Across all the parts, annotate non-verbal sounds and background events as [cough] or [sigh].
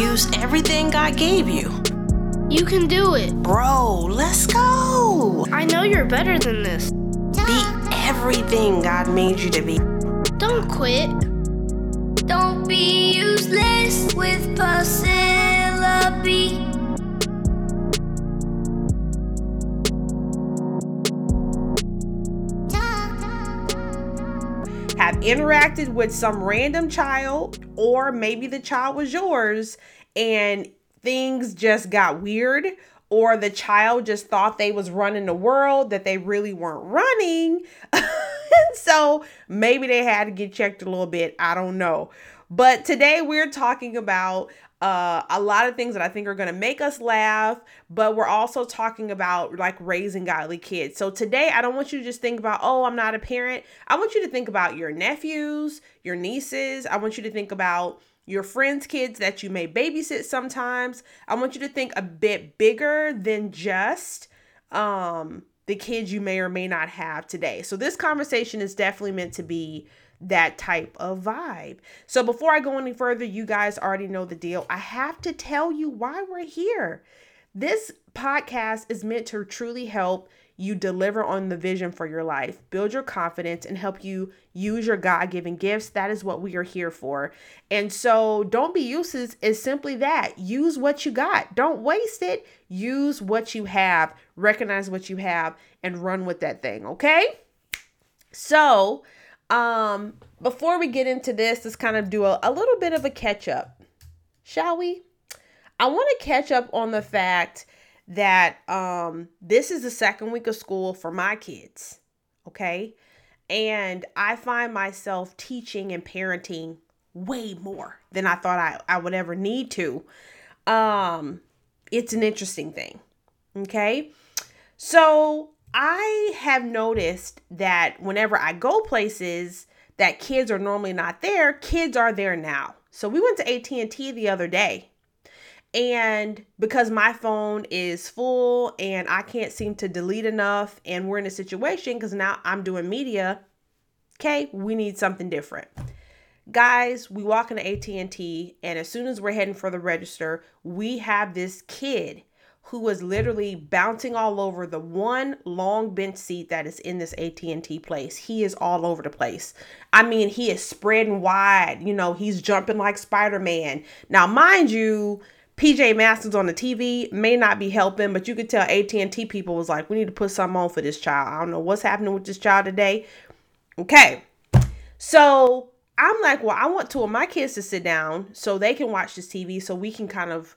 Use everything God gave you. You can do it. Bro, let's go. I know you're better than this. Be everything God made you to be. Don't quit. Don't be useless with Priscilla interacted with some random child, or maybe the child was yours and things just got weird, or the child just thought they was running the world that they really weren't running. [laughs] so maybe they had to get checked a little bit. I don't know. But today we're talking about uh, a lot of things that I think are going to make us laugh, but we're also talking about like raising godly kids. So today, I don't want you to just think about, oh, I'm not a parent. I want you to think about your nephews, your nieces. I want you to think about your friends' kids that you may babysit sometimes. I want you to think a bit bigger than just um, the kids you may or may not have today. So this conversation is definitely meant to be that type of vibe. So before I go any further, you guys already know the deal. I have to tell you why we're here. This podcast is meant to truly help you deliver on the vision for your life, build your confidence, and help you use your God given gifts. That is what we are here for. And so, don't be useless, is simply that use what you got, don't waste it. Use what you have, recognize what you have, and run with that thing. Okay. So, um, before we get into this, let's kind of do a, a little bit of a catch up, shall we? I want to catch up on the fact that um, this is the second week of school for my kids, okay? And I find myself teaching and parenting way more than I thought I, I would ever need to. Um, it's an interesting thing, okay? So I have noticed that whenever I go places that kids are normally not there, kids are there now. So we went to AT&T the other day. And because my phone is full and I can't seem to delete enough and we're in a situation cuz now I'm doing media, okay, we need something different. Guys, we walk into AT&T and as soon as we're heading for the register, we have this kid who was literally bouncing all over the one long bench seat that is in this AT&T place. He is all over the place. I mean, he is spreading wide. You know, he's jumping like Spider-Man. Now, mind you, PJ Masks on the TV may not be helping, but you could tell AT&T people was like, we need to put something on for this child. I don't know what's happening with this child today. Okay. So I'm like, well, I want two of my kids to sit down so they can watch this TV so we can kind of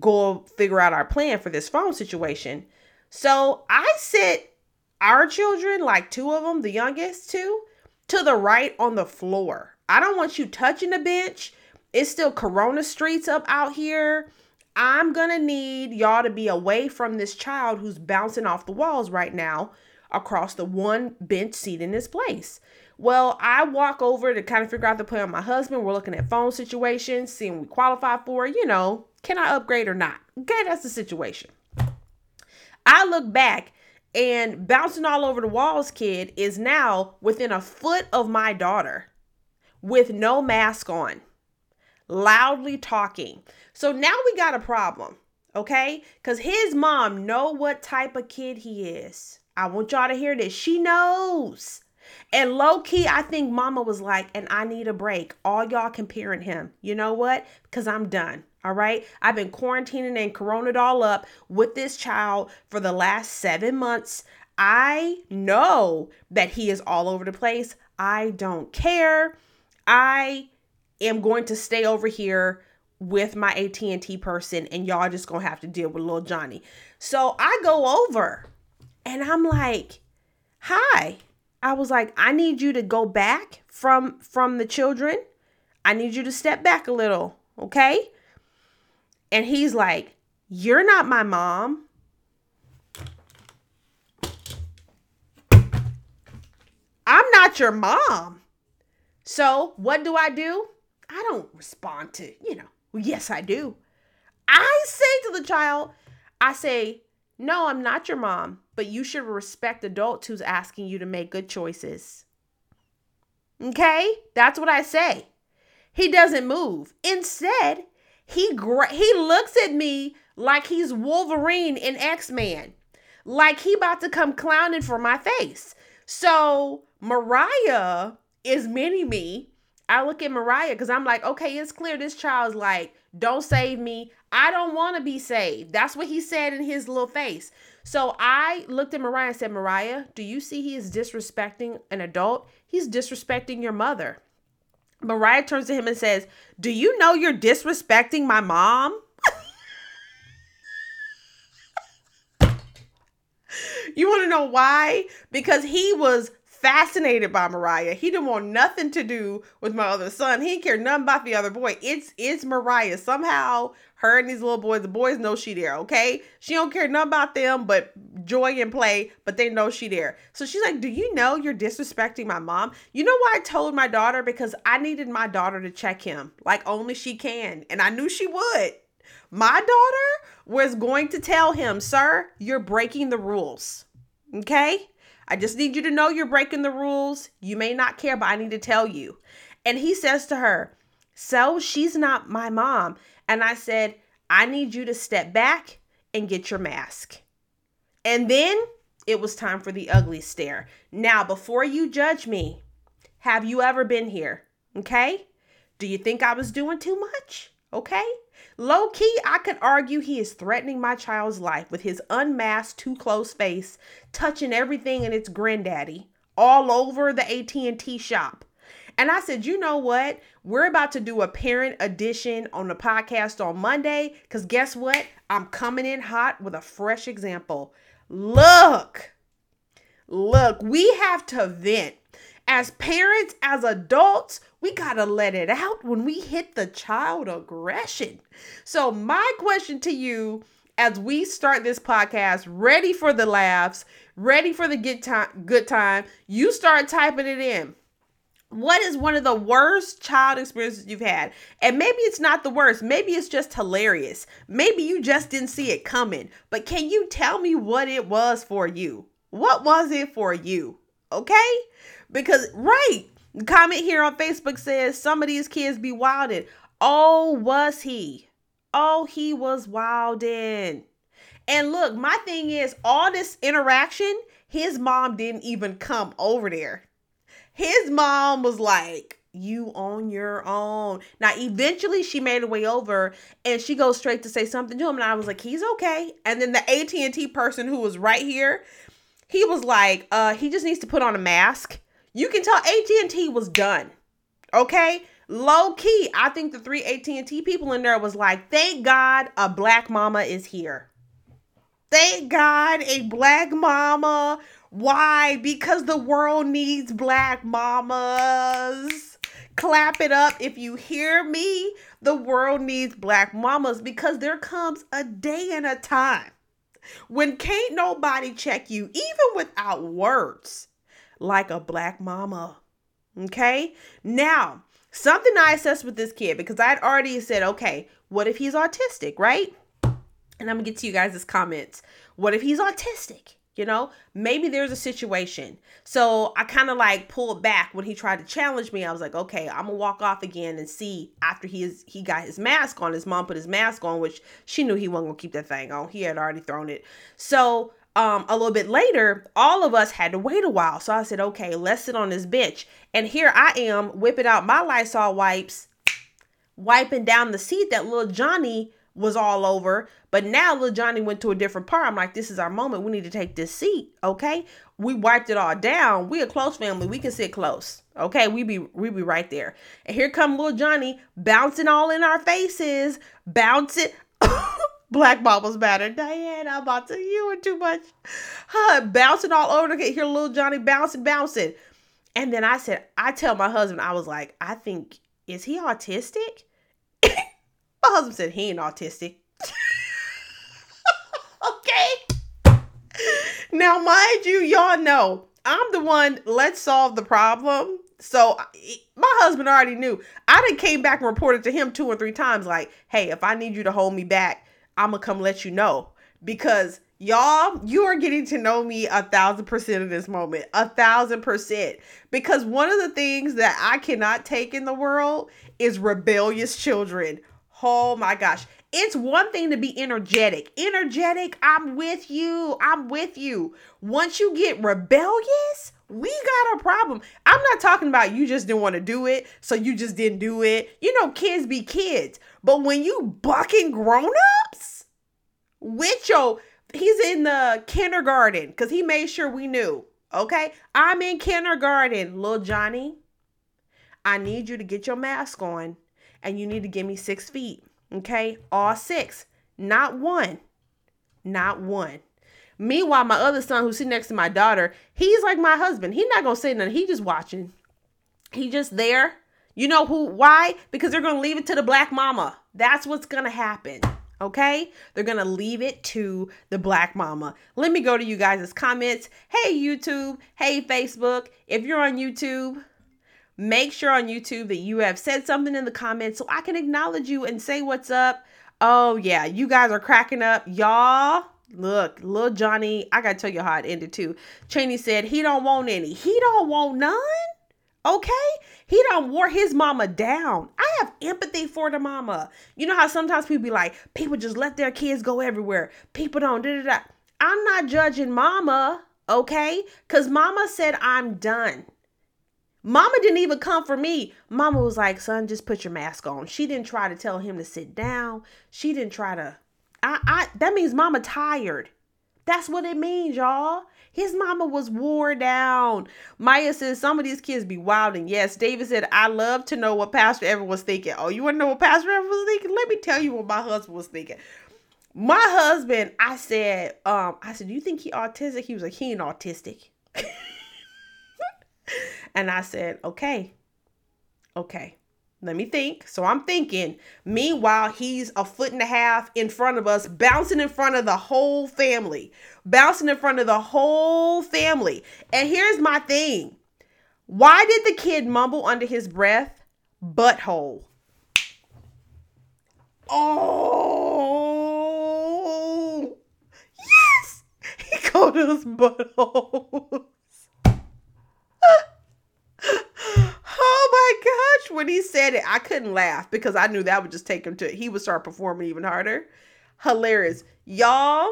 go figure out our plan for this phone situation. So I sit our children, like two of them, the youngest two, to the right on the floor. I don't want you touching the bench. It's still Corona streets up out here. I'm gonna need y'all to be away from this child who's bouncing off the walls right now across the one bench seat in this place. Well, I walk over to kind of figure out the plan my husband. We're looking at phone situations, seeing we qualify for, you know, can I upgrade or not? Okay, that's the situation. I look back and bouncing all over the walls kid is now within a foot of my daughter with no mask on, loudly talking. So now we got a problem, okay? Cuz his mom know what type of kid he is. I want y'all to hear this. She knows. And low key, I think mama was like, and I need a break. All y'all comparing him. You know what? Because I'm done. All right. I've been quarantining and coroned all up with this child for the last seven months. I know that he is all over the place. I don't care. I am going to stay over here with my AT&T person and y'all just going to have to deal with little Johnny. So I go over and I'm like, "Hi." I was like, "I need you to go back from from the children. I need you to step back a little, okay?" And he's like, You're not my mom. I'm not your mom. So, what do I do? I don't respond to, you know, yes, I do. I say to the child, I say, No, I'm not your mom, but you should respect adults who's asking you to make good choices. Okay? That's what I say. He doesn't move. Instead, He gra- he looks at me like he's Wolverine in X-Men. Like he about to come clowning for my face. So Mariah is mini me. I look at Mariah because I'm like, okay, it's clear this child's like, don't save me. I don't want to be saved. That's what he said in his little face. So I looked at Mariah and said, Mariah, do you see he is disrespecting an adult? He's disrespecting your mother. Mariah turns to him and says, Do you know you're disrespecting my mom? [laughs] you want to know why? Because he was fascinated by Mariah. He didn't want nothing to do with my other son. He didn't care nothing about the other boy. It's it's Mariah. Somehow her and these little boys, the boys know she there, okay? She don't care nothing about them but joy and play, but they know she there. So she's like, Do you know you're disrespecting my mom? You know why I told my daughter? Because I needed my daughter to check him like only she can. And I knew she would. My daughter was going to tell him, Sir, you're breaking the rules. Okay? I just need you to know you're breaking the rules. You may not care, but I need to tell you. And he says to her, So she's not my mom. And I said, I need you to step back and get your mask. And then it was time for the ugly stare. Now, before you judge me, have you ever been here? Okay? Do you think I was doing too much? Okay? Low key, I could argue he is threatening my child's life with his unmasked, too close face, touching everything in its granddaddy, all over the AT&T shop. And I said, you know what? We're about to do a parent edition on the podcast on Monday. Because guess what? I'm coming in hot with a fresh example. Look, look, we have to vent. As parents, as adults, we got to let it out when we hit the child aggression. So, my question to you as we start this podcast, ready for the laughs, ready for the good time, good time, you start typing it in. What is one of the worst child experiences you've had? And maybe it's not the worst. Maybe it's just hilarious. Maybe you just didn't see it coming. But can you tell me what it was for you? What was it for you? Okay? Because, right, comment here on Facebook says some of these kids be wilded. Oh, was he? Oh, he was wilding. And look, my thing is, all this interaction, his mom didn't even come over there. His mom was like, you on your own. Now, eventually she made her way over and she goes straight to say something to him. And I was like, he's okay. And then the AT&T person who was right here, he was like, uh, he just needs to put on a mask. You can tell AT&T was done. Okay? Low key, I think the three AT&T people in there was like, thank God a black mama is here. Thank God a black mama why? Because the world needs black mamas. Clap it up if you hear me. The world needs black mamas because there comes a day and a time when can't nobody check you, even without words, like a black mama. Okay? Now, something I assessed with this kid because I'd already said, okay, what if he's autistic, right? And I'm gonna get to you guys' comments. What if he's autistic? You know, maybe there's a situation. So I kind of like pulled back when he tried to challenge me. I was like, okay, I'm gonna walk off again and see after he is he got his mask on. His mom put his mask on, which she knew he wasn't gonna keep that thing on. He had already thrown it. So um a little bit later, all of us had to wait a while. So I said, okay, let's sit on this bench. And here I am whipping out my Lysol wipes, wiping down the seat that little Johnny was all over. But now little Johnny went to a different part. I'm like, this is our moment. We need to take this seat. Okay. We wiped it all down. We a close family. We can sit close. Okay. We be we be right there. And here come little Johnny bouncing all in our faces. Bouncing. Black Bubbles matter. Diane, I'm about to you were too much. Huh, bouncing all over. Okay, here little Johnny bouncing, bouncing. And then I said, I tell my husband, I was like, I think, is he autistic? [coughs] My husband said he ain't autistic. [laughs] okay. Now, mind you, y'all know I'm the one, let's solve the problem. So my husband already knew. I done came back and reported to him two or three times, like, hey, if I need you to hold me back, I'm gonna come let you know. Because y'all, you are getting to know me a thousand percent in this moment. A thousand percent. Because one of the things that I cannot take in the world is rebellious children Oh my gosh. It's one thing to be energetic. Energetic, I'm with you. I'm with you. Once you get rebellious, we got a problem. I'm not talking about you just didn't want to do it, so you just didn't do it. You know, kids be kids. But when you bucking grown-ups with your he's in the kindergarten because he made sure we knew. Okay. I'm in kindergarten, little Johnny. I need you to get your mask on and you need to give me six feet. Okay. All six, not one. Not one. Meanwhile, my other son who's sitting next to my daughter, he's like my husband. He's not gonna say nothing. He just watching. He just there. You know who? Why? Because they're gonna leave it to the black mama. That's what's gonna happen. Okay? They're to leave it to the black mama. Let me go to you guys' comments. Hey, YouTube. Hey, Facebook. If you're on YouTube, make sure on YouTube that you have said something in the comments so I can acknowledge you and say what's up. Oh, yeah. You guys are cracking up. Y'all. Look, little Johnny, I gotta tell you how it ended too. Cheney said he don't want any. He don't want none. Okay? He done wore his mama down. I have empathy for the mama. You know how sometimes people be like, people just let their kids go everywhere. People don't da da da. I'm not judging mama, okay? Because mama said I'm done. Mama didn't even come for me. Mama was like, son, just put your mask on. She didn't try to tell him to sit down. She didn't try to. I, I that means mama tired. That's what it means, y'all. His mama was wore down. Maya says some of these kids be wild. And yes, David said, I love to know what Pastor Ever was thinking. Oh, you want to know what Pastor Ever was thinking? Let me tell you what my husband was thinking. My husband, I said, um, I said, Do you think he autistic? He was like, he ain't autistic. [laughs] and I said, Okay. Okay. Let me think. So I'm thinking. Meanwhile, he's a foot and a half in front of us, bouncing in front of the whole family, bouncing in front of the whole family. And here's my thing why did the kid mumble under his breath? Butthole. Oh, yes. [laughs] He called us buttholes. Oh my gosh. When he said it, I couldn't laugh because I knew that would just take him to he would start performing even harder. Hilarious. Y'all,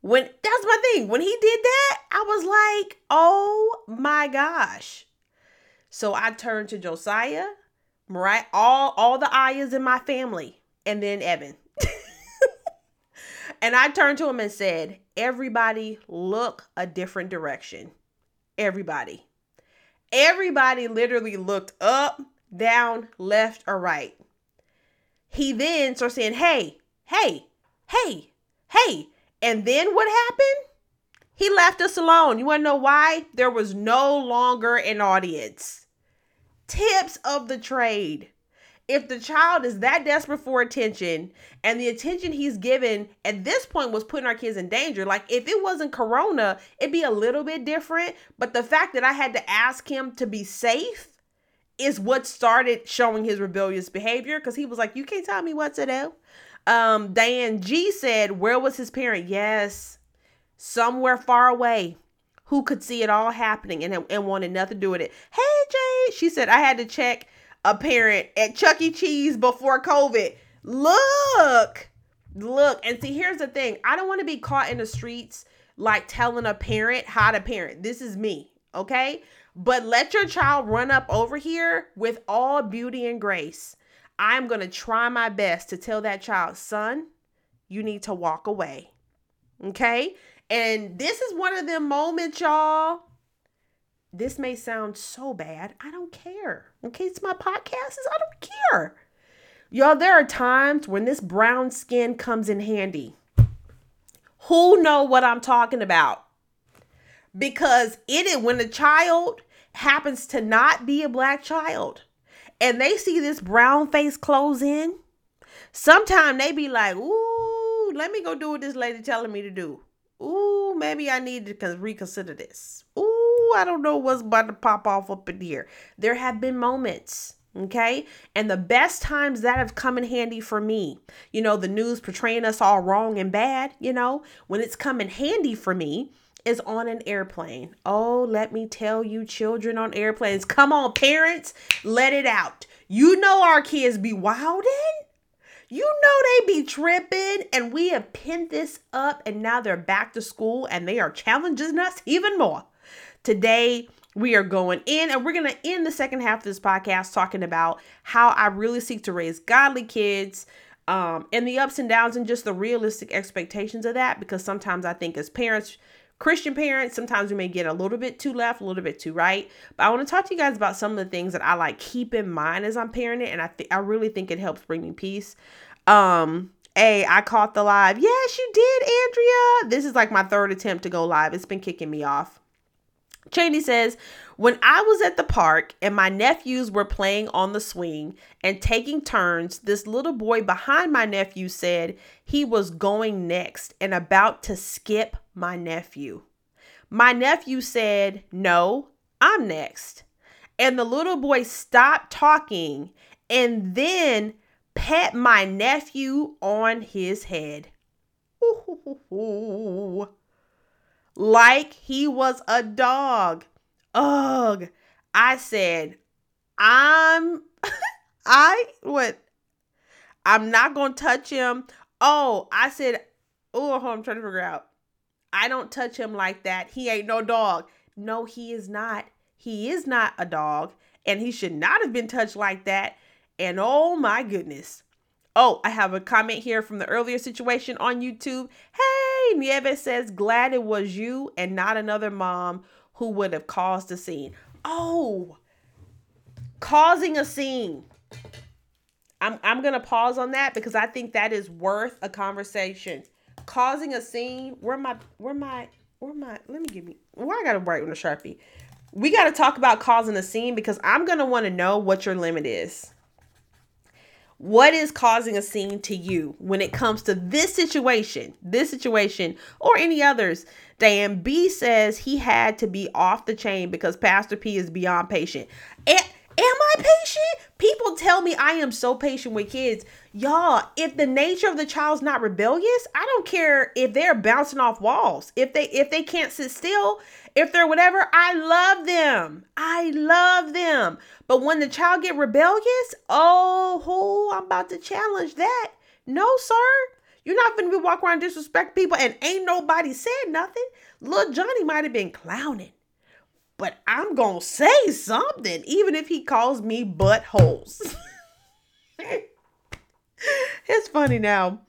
when that's my thing. When he did that, I was like, oh my gosh. So I turned to Josiah, Mariah, all all the ayahs in my family, and then Evan. [laughs] and I turned to him and said, Everybody look a different direction. Everybody. Everybody literally looked up, down, left, or right. He then started saying, Hey, hey, hey, hey. And then what happened? He left us alone. You want to know why? There was no longer an audience. Tips of the trade if the child is that desperate for attention and the attention he's given at this point was putting our kids in danger like if it wasn't corona it'd be a little bit different. But the fact that i had to ask him to be safe is what started showing his rebellious behavior because he was like you can't tell me what to do. Um g said where was his parent? Yes. Somewhere far away. Who could see it all happening and, and wanted nothing to do with it. Hey jay she said i had to check a parent at Chuck E. Cheese before COVID. Look, look, and see, here's the thing I don't want to be caught in the streets like telling a parent how to parent. This is me, okay? But let your child run up over here with all beauty and grace. I'm going to try my best to tell that child, son, you need to walk away. Okay? And this is one of them moments, y'all, this may sound so bad. I don't care. Okay, it's my podcast. I don't care. Y'all, there are times when this brown skin comes in handy. Who know what I'm talking about? Because it is when a child happens to not be a black child and they see this brown face close in, sometimes they be like, ooh, let me go do what this lady telling me to do. Ooh, maybe I need to reconsider this. I don't know what's about to pop off up in here. There have been moments. Okay. And the best times that have come in handy for me, you know, the news portraying us all wrong and bad, you know, when it's come in handy for me is on an airplane. Oh, let me tell you, children on airplanes, come on, parents, let it out. You know, our kids be wilding. You know they be tripping, and we have pinned this up, and now they're back to school and they are challenging us even more. Today, we are going in and we're going to end the second half of this podcast talking about how I really seek to raise godly kids um, and the ups and downs and just the realistic expectations of that. Because sometimes I think as parents, Christian parents, sometimes we may get a little bit too left, a little bit too right. But I want to talk to you guys about some of the things that I like keep in mind as I'm parenting, and I think I really think it helps bring me peace. Um, a, I caught the live. Yes, you did, Andrea. This is like my third attempt to go live. It's been kicking me off. Cheney says, When I was at the park and my nephews were playing on the swing and taking turns, this little boy behind my nephew said he was going next and about to skip my nephew. My nephew said, No, I'm next. And the little boy stopped talking and then pet my nephew on his head. Ooh like he was a dog. Ugh. I said, I'm, [laughs] I, what? I'm not going to touch him. Oh, I said, oh, I'm trying to figure out. I don't touch him like that. He ain't no dog. No, he is not. He is not a dog, and he should not have been touched like that. And oh my goodness. Oh, I have a comment here from the earlier situation on YouTube. Hey, Nieves says, glad it was you and not another mom who would have caused a scene. Oh, causing a scene. I'm, I'm going to pause on that because I think that is worth a conversation. Causing a scene. Where my, where my, where my, let me give me, why I got to write on a Sharpie. We got to talk about causing a scene because I'm going to want to know what your limit is. What is causing a scene to you when it comes to this situation, this situation, or any others? Dan B says he had to be off the chain because Pastor P is beyond patient. And am I patient? People tell me I am so patient with kids. Y'all, if the nature of the child's not rebellious, I don't care if they're bouncing off walls. If they if they can't sit still, if they're whatever, I love them. I love them. But when the child get rebellious, oh, oh I'm about to challenge that. No, sir. You're not gonna be walking around disrespect people and ain't nobody said nothing. Little Johnny might have been clowning. But I'm gonna say something, even if he calls me buttholes. [laughs] it's funny now.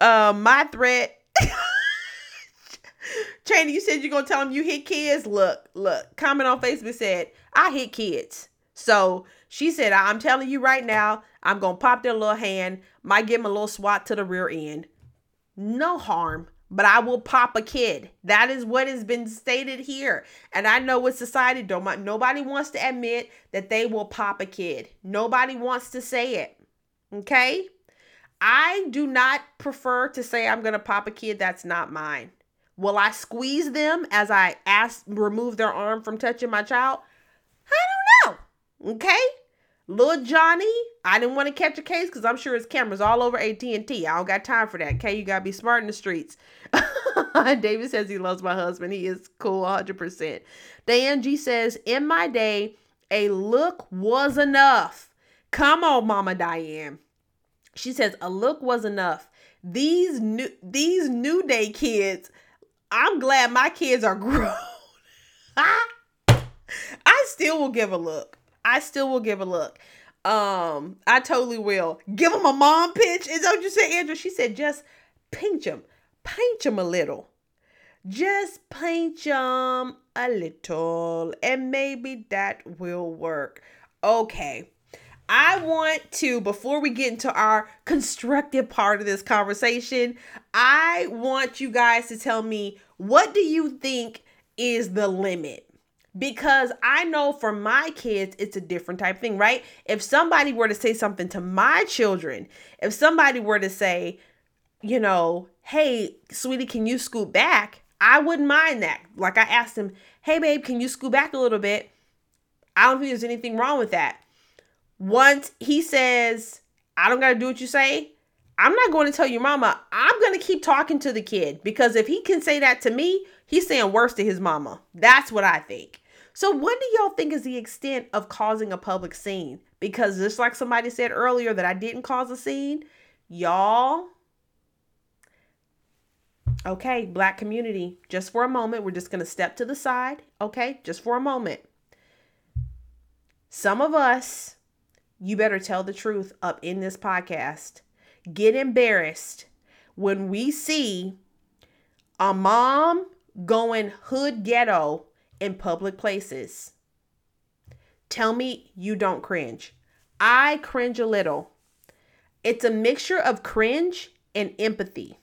Uh, my threat [laughs] Cheney, you said you're gonna tell him you hit kids. Look, look. Comment on Facebook said I hit kids. So she said, I'm telling you right now, I'm gonna pop their little hand, might give them a little swat to the rear end. No harm, but I will pop a kid. That is what has been stated here. And I know what society don't nobody wants to admit that they will pop a kid. Nobody wants to say it. Okay? I do not prefer to say I'm gonna pop a kid that's not mine. Will I squeeze them as I ask remove their arm from touching my child? I don't know. Okay? Little Johnny, I didn't want to catch a case because I'm sure his cameras all over AT&T. I don't got time for that. Okay, you gotta be smart in the streets. [laughs] David says he loves my husband. He is cool 100%. Diane G says, in my day, a look was enough. Come on, Mama Diane. She says a look was enough. These new these new day kids I'm glad my kids are [laughs] grown. I still will give a look. I still will give a look. Um, I totally will. Give them a mom pinch. Is that what you said, Andrew? She said, just pinch them. Pinch them a little. Just pinch them a little. And maybe that will work. Okay. I want to, before we get into our constructive part of this conversation, I want you guys to tell me what do you think is the limit? Because I know for my kids, it's a different type thing, right? If somebody were to say something to my children, if somebody were to say, you know, hey, sweetie, can you scoot back? I wouldn't mind that. Like I asked him, hey, babe, can you scoot back a little bit? I don't think there's anything wrong with that. Once he says, I don't got to do what you say, I'm not going to tell your mama. I'm going to keep talking to the kid because if he can say that to me, he's saying worse to his mama. That's what I think. So, what do y'all think is the extent of causing a public scene? Because just like somebody said earlier that I didn't cause a scene, y'all. Okay, black community, just for a moment, we're just going to step to the side. Okay, just for a moment. Some of us, you better tell the truth up in this podcast. Get embarrassed when we see a mom going hood ghetto in public places. Tell me you don't cringe. I cringe a little. It's a mixture of cringe and empathy,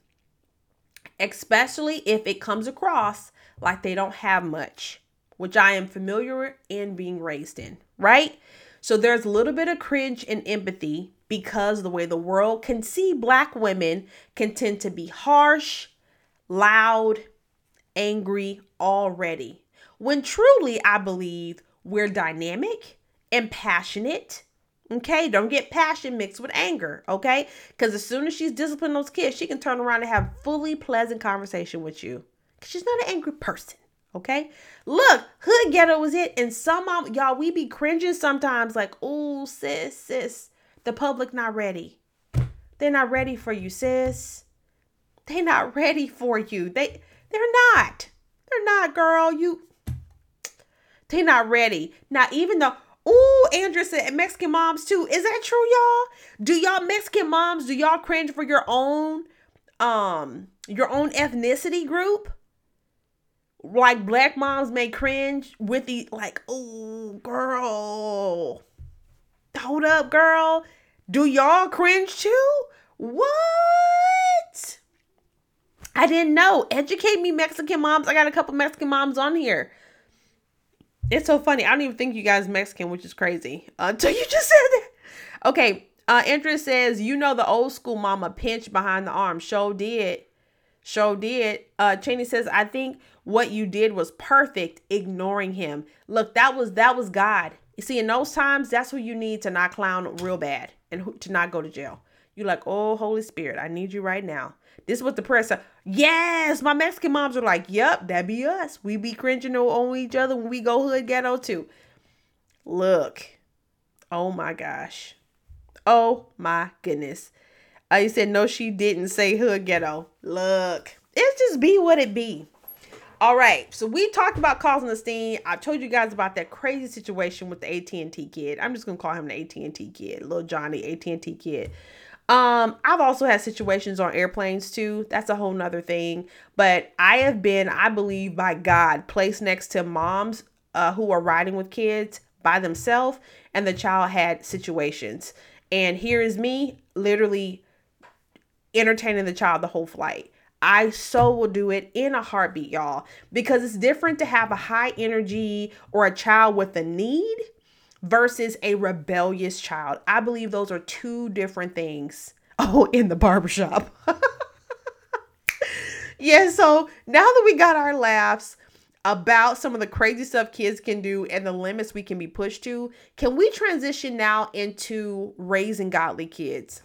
especially if it comes across like they don't have much, which I am familiar in being raised in, right? So there's a little bit of cringe and empathy because the way the world can see black women can tend to be harsh, loud, angry already. When truly, I believe we're dynamic and passionate. Okay, don't get passion mixed with anger. Okay, because as soon as she's disciplining those kids, she can turn around and have fully pleasant conversation with you. Cause she's not an angry person. Okay, look, hood ghetto was it, and some of y'all we be cringing sometimes, like, oh sis, sis, the public not ready. They're not ready for you, sis. They're not [laughs] ready for you. They they're not. They're not, girl. You they're not ready. Now, even though Ooh, Andrea said Mexican moms too. Is that true, y'all? Do y'all Mexican moms, do y'all cringe for your own um your own ethnicity group? Like black moms may cringe with the like, oh girl. Hold up, girl. Do y'all cringe too? What? I didn't know. Educate me, Mexican moms. I got a couple Mexican moms on here. It's so funny. I don't even think you guys Mexican, which is crazy. Uh, [laughs] until you just said that. Okay. Uh, Andrea says, you know the old school mama pinch behind the arm. Show did. Show did. Uh, Cheney says, I think what you did was perfect, ignoring him. Look, that was that was God. You see, in those times, that's what you need to not clown real bad and to not go to jail. You're like, oh, Holy Spirit, I need you right now. This was the prayer said. Yes, my Mexican moms are like, yep, that be us. We be cringing on each other when we go hood ghetto too. Look, oh my gosh. Oh my goodness. I uh, said, no, she didn't say hood ghetto. Look, it's just be what it be. All right, so we talked about causing the scene. I've told you guys about that crazy situation with the AT&T kid. I'm just gonna call him the AT&T kid, little Johnny AT&T kid. Um, I've also had situations on airplanes too. That's a whole nother thing. But I have been, I believe, by God, placed next to moms uh, who are riding with kids by themselves, and the child had situations. And here is me literally entertaining the child the whole flight. I so will do it in a heartbeat, y'all, because it's different to have a high energy or a child with a need versus a rebellious child. I believe those are two different things. [laughs] Oh, in the barbershop. [laughs] yeah, so now that we got our laughs about some of the crazy stuff kids can do and the limits we can be pushed to, can we transition now into raising godly kids?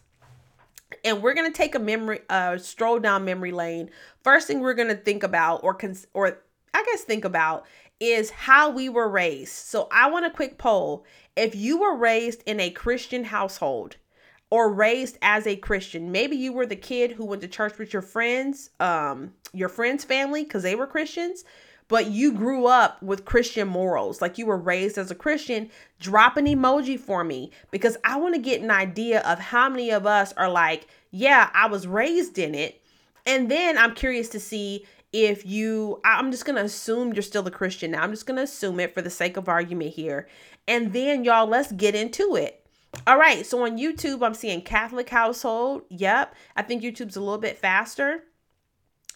And we're gonna take a memory, uh, stroll down memory lane. First thing we're gonna think about, or cons- or I guess think about, is how we were raised. So I want a quick poll. If you were raised in a Christian household or raised as a Christian, maybe you were the kid who went to church with your friends, um, your friends' family, because they were Christians, but you grew up with Christian morals, like you were raised as a Christian, drop an emoji for me because I want to get an idea of how many of us are like, yeah, I was raised in it. And then I'm curious to see if you i'm just gonna assume you're still a christian now. I'm just gonna assume it for the sake of argument here. And then y'all let's get into it. All right so on youtube i'm seeing catholic household. Yep i think youtube's a little bit faster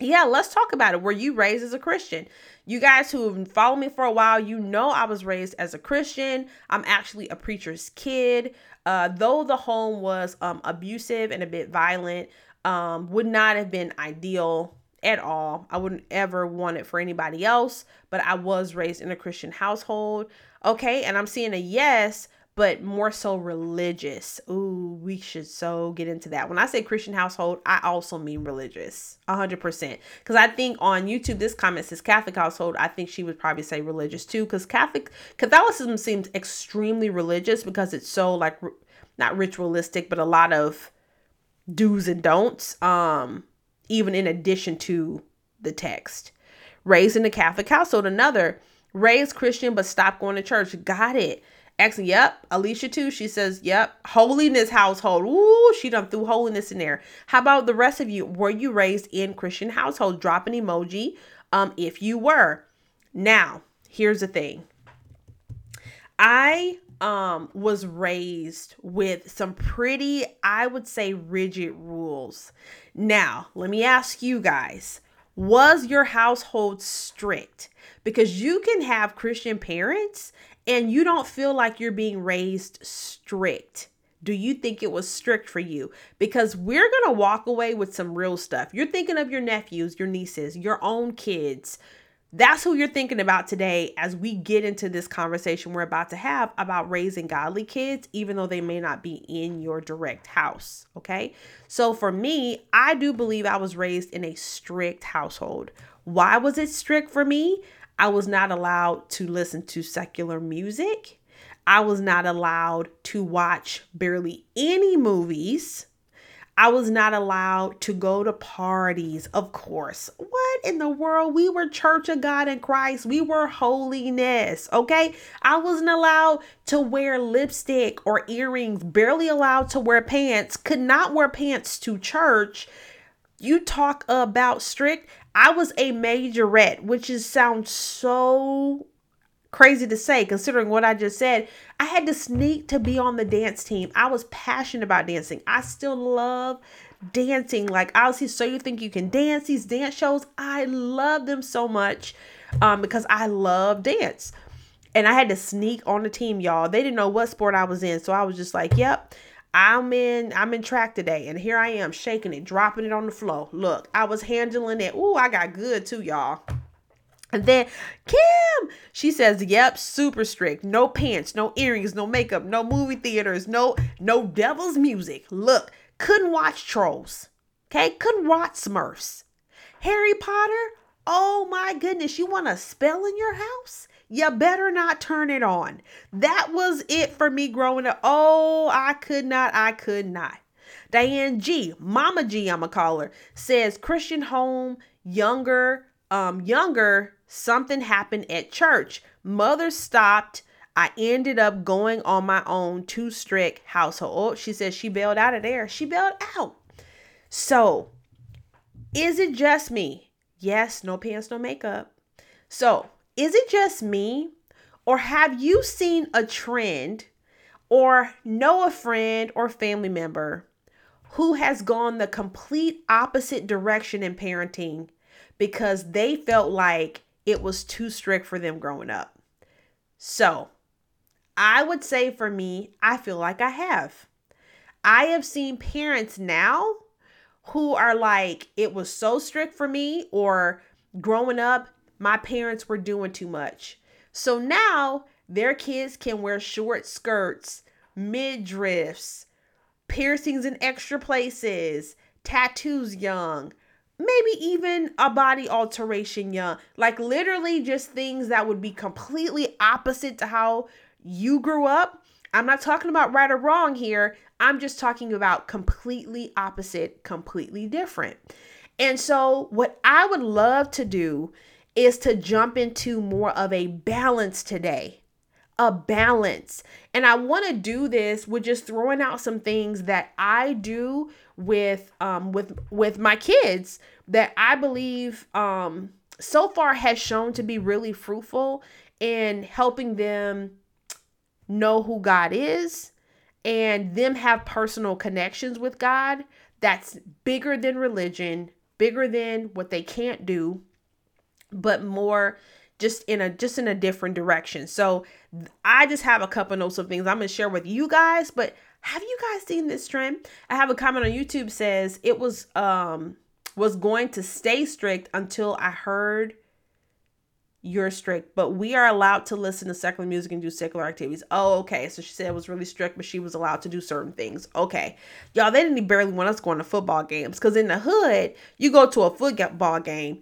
yeah let's talk about it were you raised as a christian you guys who have followed me for a while you know i was raised as a christian i'm actually a preacher's kid uh, though the home was um, abusive and a bit violent um, would not have been ideal at all. I wouldn't ever want it for anybody else, but I was raised in a Christian household. Okay, and I'm seeing a yes, but more so religious. Ooh, we should so get into that. When I say Christian household, I also mean religious, 100%. Because I think on YouTube, this comment says Catholic household. I think she would probably say religious too, because Catholic Catholicism seems extremely religious because it's so like not ritualistic, but a lot of do's and don'ts, um, even in addition to the text. Raised in a Catholic household, another raised Christian but stopped going to church. Got it. Excellent. Yep. Alicia too. She says, yep. Holiness household. Ooh, she done threw holiness in there. How about the rest of you? Were you raised in Christian household? Drop an emoji um, if you were. Now, here's the thing. I um was raised with some pretty I would say rigid rules. Now, let me ask you guys, was your household strict? Because you can have Christian parents and you don't feel like you're being raised strict. Do you think it was strict for you? Because we're going to walk away with some real stuff. You're thinking of your nephews, your nieces, your own kids, that's who you're thinking about today as we get into this conversation we're about to have about raising godly kids, even though they may not be in your direct house. Okay. So for me, I do believe I was raised in a strict household. Why was it strict for me? I was not allowed to listen to secular music. I was not allowed to watch barely any movies. I was not allowed to go to parties, of course. What in the world? We were Church of God in Christ. We were holiness, okay? I wasn't allowed to wear lipstick or earrings, barely allowed to wear pants, could not wear pants to church. You talk about strict. I was a majorette, which is sounds so crazy to say considering what I just said. I had to sneak to be on the dance team. I was passionate about dancing. I still love dancing. Like I'll see So You Think You Can Dance, these dance shows. I love them so much um, because I love dance. And I had to sneak on the team, y'all. They didn't know what sport I was in. So I was just like, yep. I'm in I'm in track today and here I am shaking it, dropping it on the floor. Look, I was handling it. Ooh, I got good too, y'all. And then Kim, she says, "Yep, super strict. No pants, no earrings, no makeup, no movie theaters, no no devil's music. Look, couldn't watch Trolls. Okay, couldn't watch Smurfs. Harry Potter. Oh my goodness, you want a spell in your house? You better not turn it on. That was it for me growing up. Oh, I could not. I could not. Diane G, Mama G, I'ma call her, says Christian home, younger, um, younger something happened at church. Mother stopped. I ended up going on my own too strict household. She says she bailed out of there. She bailed out. So, is it just me? Yes, no pants, no makeup. So, is it just me? Or have you seen a trend or know a friend or family member who has gone the complete opposite direction in parenting because they felt like it was too strict for them growing up. So, I would say for me, I feel like I have. I have seen parents now who are like, it was so strict for me, or growing up, my parents were doing too much. So now their kids can wear short skirts, midriffs, piercings in extra places, tattoos young, maybe even a body alteration young. Like literally just things that would be completely opposite to how you grew up. I'm not talking about right or wrong here. I'm just talking about completely opposite completely different. And so what i would love to do is to jump into more of a balance today a balance. And I want to do this with just throwing out some things that I do with um with with my kids that I believe um so far has shown to be really fruitful in helping them know who God is and them have personal connections with God that's bigger than religion, bigger than what they can't do, but more just in a just in a different direction. So I just have a couple notes of things I'm gonna share with you guys, but have you guys seen this trend? I have a comment on YouTube says it was um was going to stay strict until I heard you're strict, but we are allowed to listen to secular music and do secular activities. Oh, okay. So she said it was really strict, but she was allowed to do certain things. Okay. Y'all, they didn't barely want us going to football games because in the hood, you go to a football game.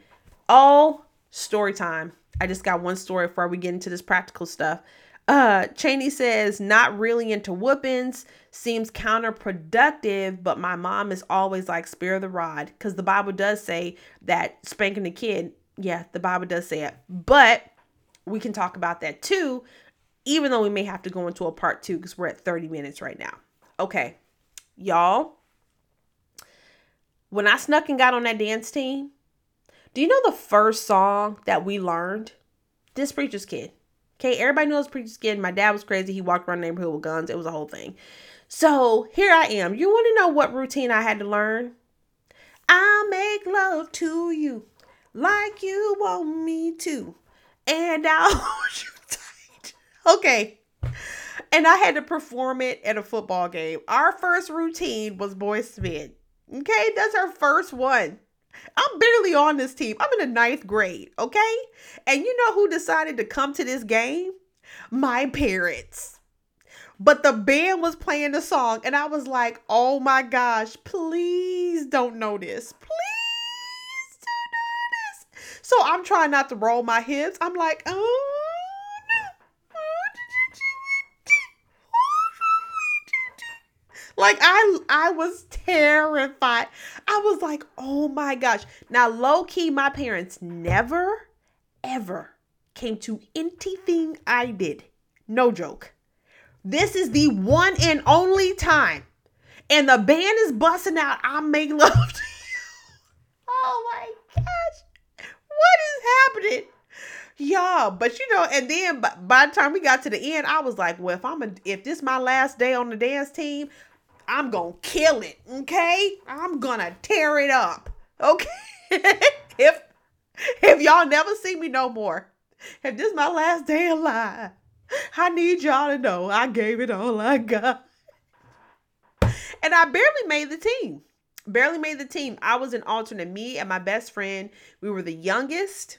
Oh, story time. I just got one story before we get into this practical stuff. Uh, Cheney says, not really into whoopings, seems counterproductive, but my mom is always like, spare the rod, because the Bible does say that spanking a kid, yeah, the Bible does say it. But we can talk about that too, even though we may have to go into a part two because we're at 30 minutes right now. Okay, y'all, when I snuck and got on that dance team, do you know the first song that we learned? This Preacher's Kid. Okay, everybody knows Preacher's Kid. My dad was crazy. He walked around the neighborhood with guns. It was a whole thing. So here I am. You want to know what routine I had to learn? I make love to you like you want me to. And I'll [laughs] hold you tight. Okay. And I had to perform it at a football game. Our first routine was II Men. Okay, that's our first one. I'm barely on this team. I'm in the ninth grade, okay? And you know who decided to come to this game? My parents. But the band was playing the song, and I was like, oh my gosh, please don't know this. Please don't know this. So I'm trying not to roll my hips. I'm like, oh Like I I was terrified. I was like, "Oh my gosh." Now low key my parents never ever came to anything I did. No joke. This is the one and only time. And the band is busting out I make [laughs] love to you. Oh my gosh. What is happening? Yeah, but you know, and then by, by the time we got to the end, I was like, well, if I'm a, if this my last day on the dance team, I'm gonna kill it, okay? I'm gonna tear it up, okay? [laughs] if if y'all never see me no more, if this is my last day alive, I need y'all to know I gave it all I got. And I barely made the team. Barely made the team. I was an alternate. Me and my best friend, we were the youngest.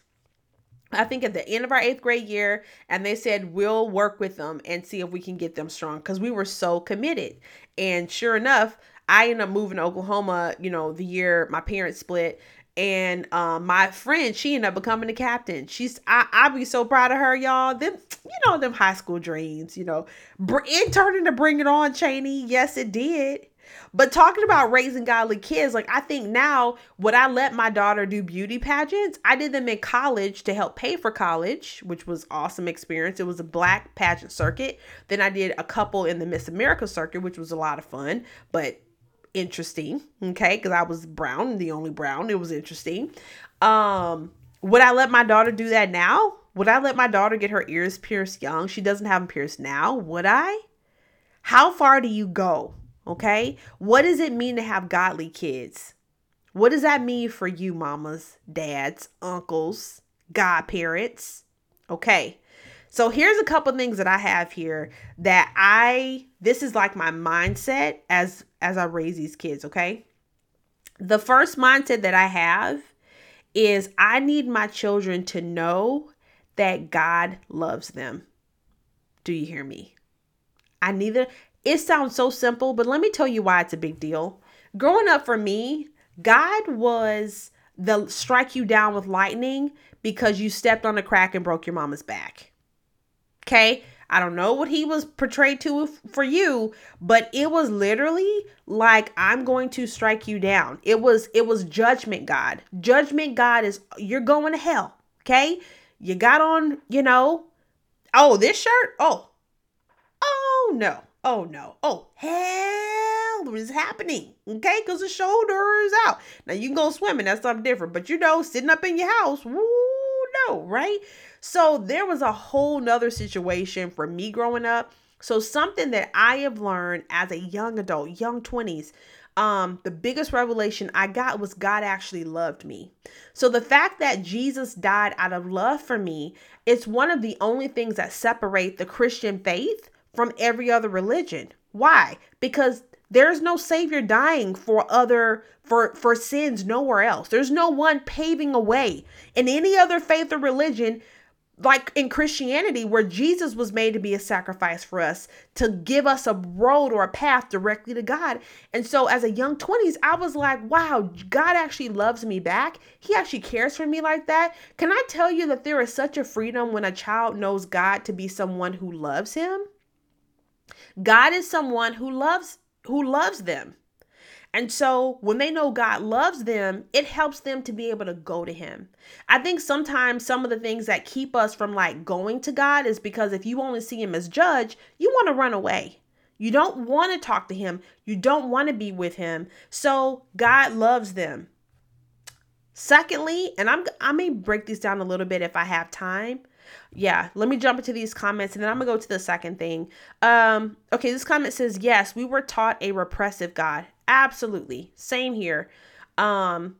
I think at the end of our eighth grade year, and they said we'll work with them and see if we can get them strong because we were so committed. And sure enough, I ended up moving to Oklahoma, you know, the year my parents split. And um, my friend, she ended up becoming a captain. She's, I, I be so proud of her, y'all. Them, you know, them high school dreams, you know, it turned into Bring It On, Cheney. Yes, it did. But talking about raising godly kids, like I think now, would I let my daughter do beauty pageants? I did them in college to help pay for college, which was awesome experience. It was a black pageant circuit. Then I did a couple in the Miss America circuit, which was a lot of fun, but interesting. Okay, because I was brown, the only brown. It was interesting. Um, would I let my daughter do that now? Would I let my daughter get her ears pierced young? She doesn't have them pierced now. Would I? How far do you go? Okay. What does it mean to have godly kids? What does that mean for you, mamas, dads, uncles, godparents? Okay. So here's a couple things that I have here that I this is like my mindset as as I raise these kids, okay? The first mindset that I have is I need my children to know that God loves them. Do you hear me? I need them it sounds so simple, but let me tell you why it's a big deal. Growing up for me, God was the strike you down with lightning because you stepped on a crack and broke your mama's back. Okay? I don't know what he was portrayed to for you, but it was literally like I'm going to strike you down. It was it was judgment God. Judgment God is you're going to hell. Okay? You got on, you know, oh, this shirt? Oh. Oh no. Oh no. Oh, hell is happening. Okay, because the shoulder is out. Now you can go swimming, that's something different. But you know, sitting up in your house, woo no, right? So there was a whole nother situation for me growing up. So something that I have learned as a young adult, young 20s, um the biggest revelation I got was God actually loved me. So the fact that Jesus died out of love for me, it's one of the only things that separate the Christian faith from every other religion. Why? Because there's no savior dying for other for for sins nowhere else. There's no one paving a way. In any other faith or religion, like in Christianity, where Jesus was made to be a sacrifice for us to give us a road or a path directly to God. And so, as a young 20s, I was like, wow, God actually loves me back. He actually cares for me like that. Can I tell you that there is such a freedom when a child knows God to be someone who loves him? God is someone who loves who loves them. And so when they know God loves them, it helps them to be able to go to Him. I think sometimes some of the things that keep us from like going to God is because if you only see Him as judge, you want to run away. You don't want to talk to Him. You don't want to be with Him. So God loves them. Secondly, and I'm I may break these down a little bit if I have time. Yeah, let me jump into these comments and then I'm gonna go to the second thing. Um, okay, this comment says, Yes, we were taught a repressive God. Absolutely. Same here. Um,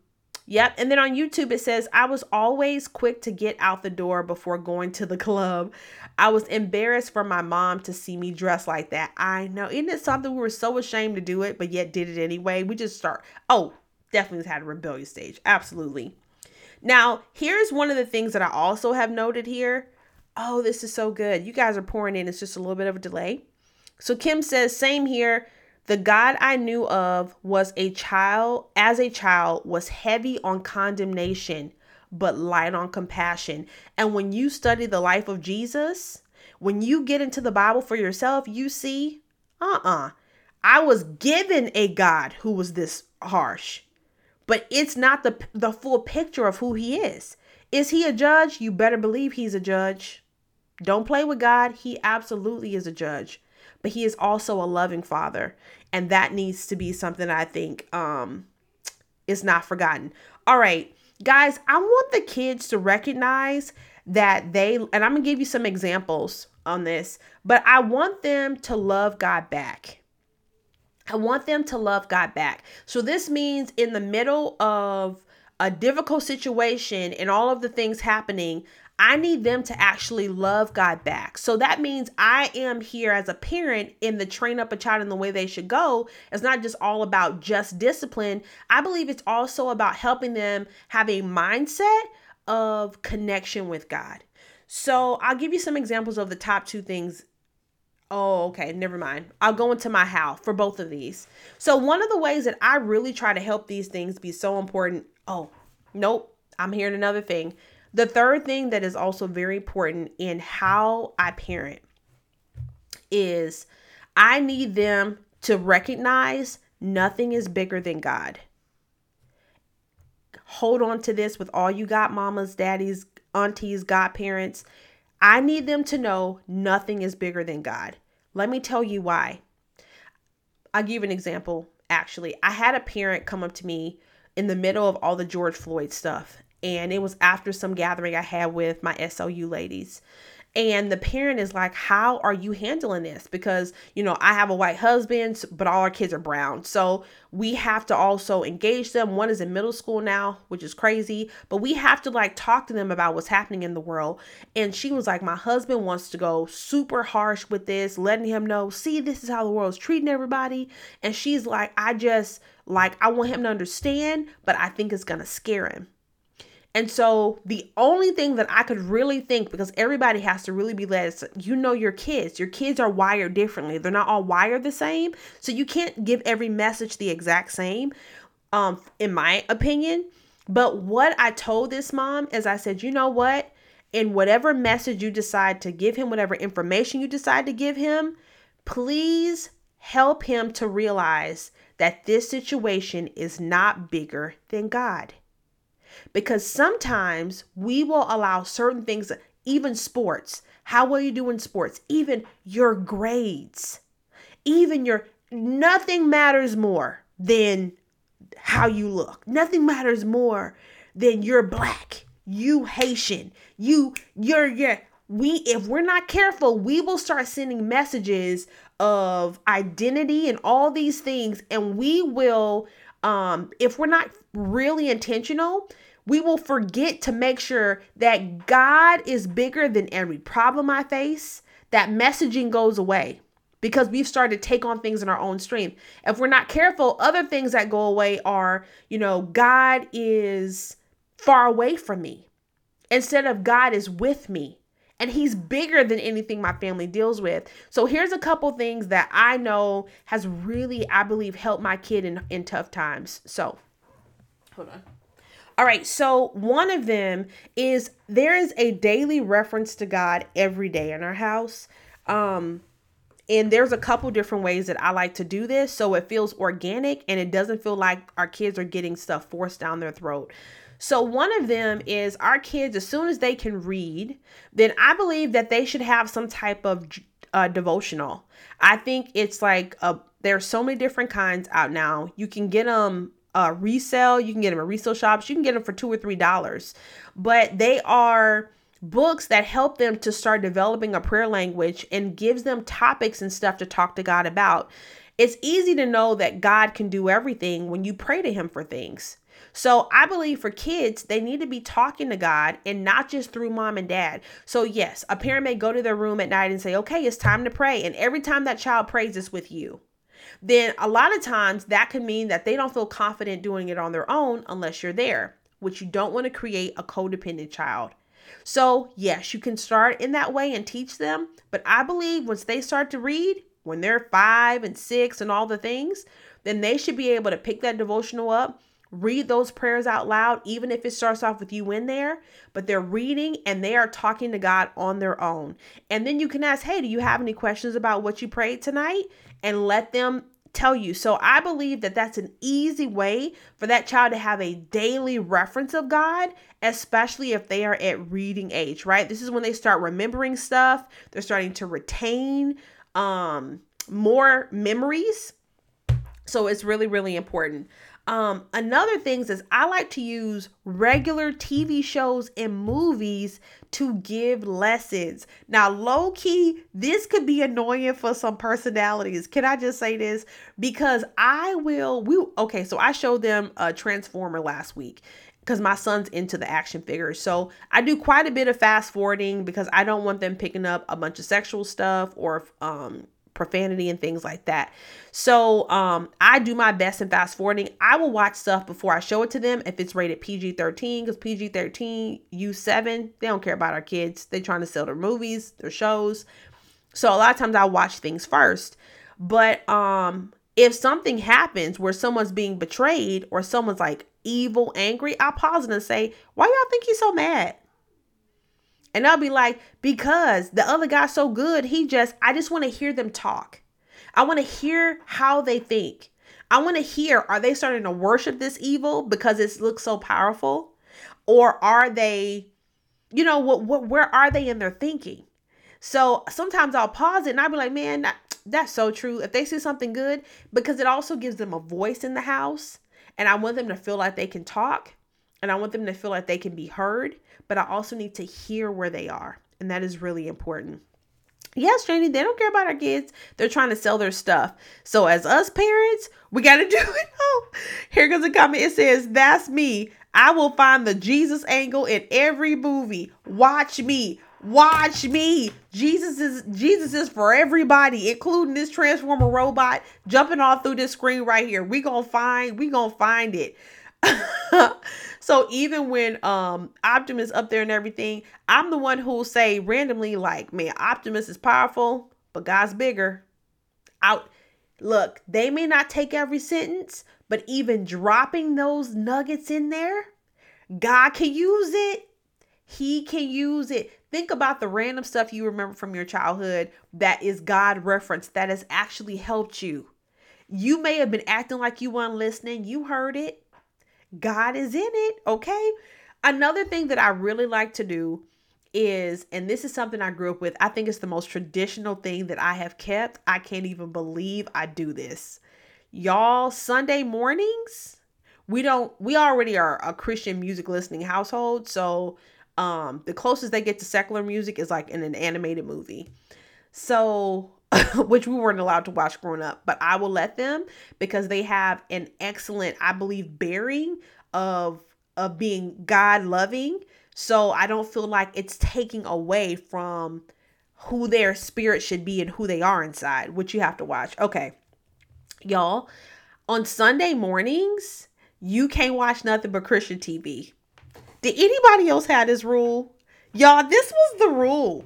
Yep. And then on YouTube, it says, I was always quick to get out the door before going to the club. I was embarrassed for my mom to see me dressed like that. I know. Isn't it something we were so ashamed to do it, but yet did it anyway? We just start. Oh, definitely had a rebellious stage. Absolutely. Now, here's one of the things that I also have noted here. Oh, this is so good. You guys are pouring in. It's just a little bit of a delay. So Kim says, same here. The God I knew of was a child, as a child, was heavy on condemnation, but light on compassion. And when you study the life of Jesus, when you get into the Bible for yourself, you see, uh uh-uh. uh I was given a God who was this harsh, but it's not the, the full picture of who he is. Is he a judge? You better believe he's a judge. Don't play with God. He absolutely is a judge but he is also a loving father and that needs to be something i think um is not forgotten all right guys i want the kids to recognize that they and i'm gonna give you some examples on this but i want them to love god back i want them to love god back so this means in the middle of a difficult situation and all of the things happening I need them to actually love God back. So that means I am here as a parent in the train up a child in the way they should go. It's not just all about just discipline. I believe it's also about helping them have a mindset of connection with God. So I'll give you some examples of the top two things Oh, okay. Never mind. I'll go into my how for both of these. So, one of the ways that I really try to help these things be so important. Oh, nope. I'm hearing another thing. The third thing that is also very important in how I parent is I need them to recognize nothing is bigger than God. Hold on to this with all you got mamas, daddies, aunties, godparents. I need them to know nothing is bigger than God. Let me tell you why. I'll give an example. Actually, I had a parent come up to me in the middle of all the George Floyd stuff and it was after some gathering I had with my SLU ladies. And the parent is like, How are you handling this? Because, you know, I have a white husband, but all our kids are brown. So we have to also engage them. One is in middle school now, which is crazy, but we have to like talk to them about what's happening in the world. And she was like, My husband wants to go super harsh with this, letting him know, see, this is how the world's treating everybody. And she's like, I just like, I want him to understand, but I think it's gonna scare him. And so the only thing that I could really think, because everybody has to really be led, you know your kids. Your kids are wired differently. They're not all wired the same. So you can't give every message the exact same, um, in my opinion. But what I told this mom is I said, you know what? In whatever message you decide to give him, whatever information you decide to give him, please help him to realize that this situation is not bigger than God because sometimes we will allow certain things, even sports. How will you do in sports? Even your grades, even your nothing matters more than how you look. Nothing matters more than you're black, you Haitian, you you're yeah. We if we're not careful, we will start sending messages of identity and all these things, and we will um if we're not really intentional, we will forget to make sure that God is bigger than every problem I face. That messaging goes away because we've started to take on things in our own strength. If we're not careful, other things that go away are, you know, God is far away from me instead of God is with me. and he's bigger than anything my family deals with. So here's a couple things that I know has really, I believe, helped my kid in, in tough times. So hold on. All right, so one of them is there is a daily reference to God every day in our house. Um, and there's a couple different ways that I like to do this so it feels organic and it doesn't feel like our kids are getting stuff forced down their throat. So, one of them is our kids, as soon as they can read, then I believe that they should have some type of uh, devotional. I think it's like a, there's so many different kinds out now. You can get them uh, resale, you can get them at resale shops, you can get them for two or three dollars, but they are books that help them to start developing a prayer language and gives them topics and stuff to talk to God about. It's easy to know that God can do everything when you pray to Him for things. So I believe for kids, they need to be talking to God and not just through mom and dad. So, yes, a parent may go to their room at night and say, okay, it's time to pray. And every time that child prays, it's with you. Then a lot of times that could mean that they don't feel confident doing it on their own unless you're there, which you don't want to create a codependent child. So, yes, you can start in that way and teach them. But I believe once they start to read, when they're five and six and all the things, then they should be able to pick that devotional up read those prayers out loud, even if it starts off with you in there, but they're reading and they are talking to God on their own. And then you can ask, Hey, do you have any questions about what you prayed tonight? And let them tell you. So I believe that that's an easy way for that child to have a daily reference of God, especially if they are at reading age, right? This is when they start remembering stuff, they're starting to retain um more memories. So it's really really important. Um, another thing is I like to use regular TV shows and movies to give lessons. Now, low key, this could be annoying for some personalities. Can I just say this? Because I will, we okay, so I showed them a Transformer last week because my son's into the action figures. So I do quite a bit of fast forwarding because I don't want them picking up a bunch of sexual stuff or um profanity and things like that. So um, I do my best in fast forwarding. I will watch stuff before I show it to them if it's rated PG 13 because PG 13, U7, they don't care about our kids. They're trying to sell their movies, their shows. So a lot of times I watch things first. But um, if something happens where someone's being betrayed or someone's like evil, angry, I'll pause and say, Why y'all think he's so mad? And I'll be like, because the other guy's so good, he just, I just want to hear them talk. I want to hear how they think. I want to hear, are they starting to worship this evil because it looks so powerful? Or are they, you know, what, what, where are they in their thinking? So sometimes I'll pause it and I'll be like, man, that, that's so true. If they see something good, because it also gives them a voice in the house. And I want them to feel like they can talk and I want them to feel like they can be heard but I also need to hear where they are. And that is really important. Yes, Janie, they don't care about our kids. They're trying to sell their stuff. So, as us parents, we got to [laughs] do it. Oh, here goes a comment. It says, That's me. I will find the Jesus angle in every movie. Watch me. Watch me. Jesus is Jesus is for everybody, including this transformer robot jumping all through this screen right here. We gonna find we gonna find it. [laughs] so even when um Optimus up there and everything, I'm the one who'll say randomly, like, man, Optimus is powerful, but God's bigger. Out look, they may not take every sentence, but even dropping those nuggets in there, God can use it. He can use it. Think about the random stuff you remember from your childhood that is God referenced that has actually helped you. You may have been acting like you weren't listening. You heard it. God is in it, okay? Another thing that I really like to do is, and this is something I grew up with, I think it's the most traditional thing that I have kept. I can't even believe I do this. Y'all, Sunday mornings, we don't, we already are a Christian music listening household. So, um, the closest they get to secular music is like in an animated movie. So, [laughs] which we weren't allowed to watch growing up, but I will let them because they have an excellent, I believe, bearing of of being God loving. So I don't feel like it's taking away from who their spirit should be and who they are inside, which you have to watch. Okay. Y'all, on Sunday mornings, you can't watch nothing but Christian TV. Did anybody else have this rule? Y'all, this was the rule.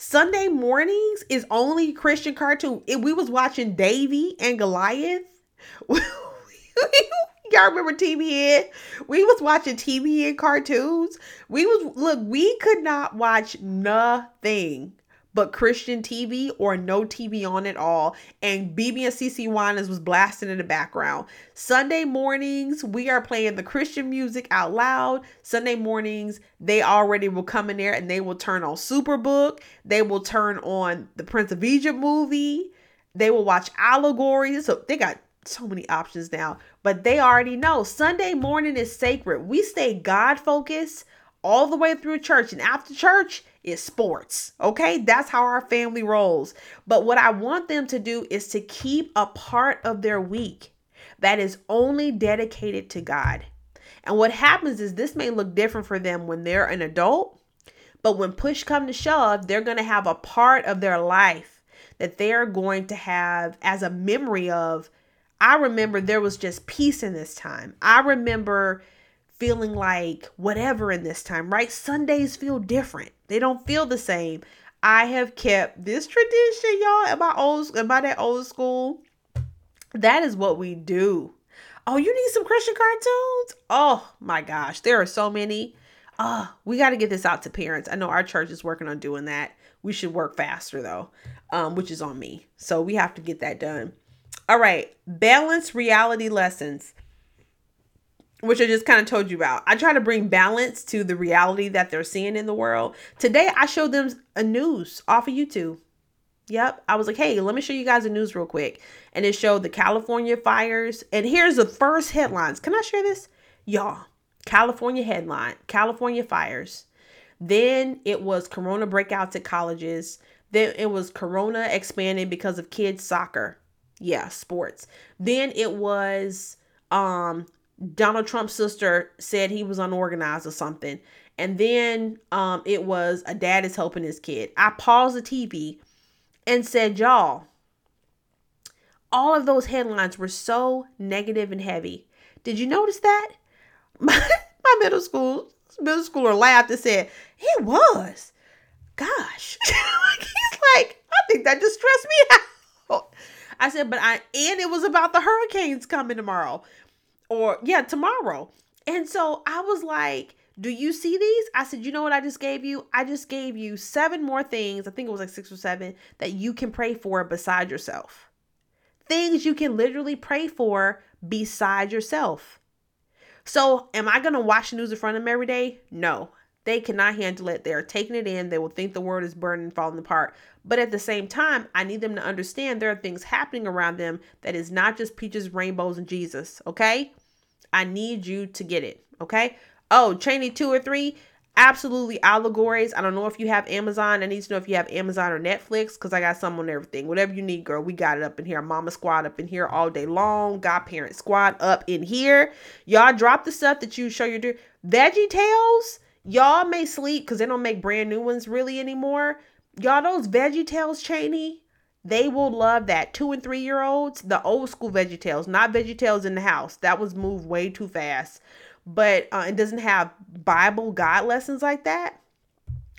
Sunday mornings is only Christian cartoon. If we was watching Davey and Goliath. [laughs] Y'all remember TBN? We was watching TBN cartoons. We was look, we could not watch nothing but Christian TV or no TV on at all. And BeBe and CeCe Winans was blasting in the background. Sunday mornings, we are playing the Christian music out loud. Sunday mornings, they already will come in there and they will turn on Superbook. They will turn on the Prince of Egypt movie. They will watch allegories. So they got so many options now, but they already know Sunday morning is sacred. We stay God focused all the way through church, and after church is sports. Okay, that's how our family rolls. But what I want them to do is to keep a part of their week that is only dedicated to God. And what happens is this may look different for them when they're an adult, but when push come to shove, they're going to have a part of their life that they're going to have as a memory of I remember there was just peace in this time. I remember feeling like whatever in this time, right? Sundays feel different. They don't feel the same. I have kept this tradition, y'all, am I old am I that old school? That is what we do. Oh, you need some Christian cartoons? Oh my gosh, there are so many. Oh, we got to get this out to parents. I know our church is working on doing that. We should work faster though, um, which is on me. So we have to get that done. All right, balance reality lessons, which I just kind of told you about. I try to bring balance to the reality that they're seeing in the world. Today, I showed them a news off of YouTube. Yep, I was like, hey, let me show you guys the news real quick. And it showed the California fires. And here's the first headlines. Can I share this? Y'all, California headline California fires. Then it was Corona breakouts at colleges. Then it was Corona expanding because of kids' soccer yeah, sports. Then it was um Donald Trump's sister said he was unorganized or something. And then um it was a dad is helping his kid. I paused the TV and said, "Y'all, all of those headlines were so negative and heavy. Did you notice that?" [laughs] My, my middle school middle schooler laughed and said, "It was." Gosh. [laughs] He's like, "I think that just stressed me [laughs] out." I said, but I, and it was about the hurricanes coming tomorrow or yeah, tomorrow. And so I was like, do you see these? I said, you know what I just gave you? I just gave you seven more things. I think it was like six or seven that you can pray for beside yourself. Things you can literally pray for beside yourself. So, am I going to watch the news in front of them every day? No. They cannot handle it. They're taking it in. They will think the world is burning, falling apart. But at the same time, I need them to understand there are things happening around them that is not just peaches, rainbows, and Jesus. Okay? I need you to get it. Okay? Oh, Cheney two or three, absolutely allegories. I don't know if you have Amazon. I need to know if you have Amazon or Netflix because I got some on everything. Whatever you need, girl, we got it up in here. Mama Squad up in here all day long. Godparent Squad up in here. Y'all drop the stuff that you show your do. Veggie Tales Y'all may sleep because they don't make brand new ones really anymore. Y'all, those Veggie Tales, Cheney, they will love that. Two and three year olds, the old school Veggie Tales, not Veggie Tales in the house. That was moved way too fast. But uh, it doesn't have Bible God lessons like that.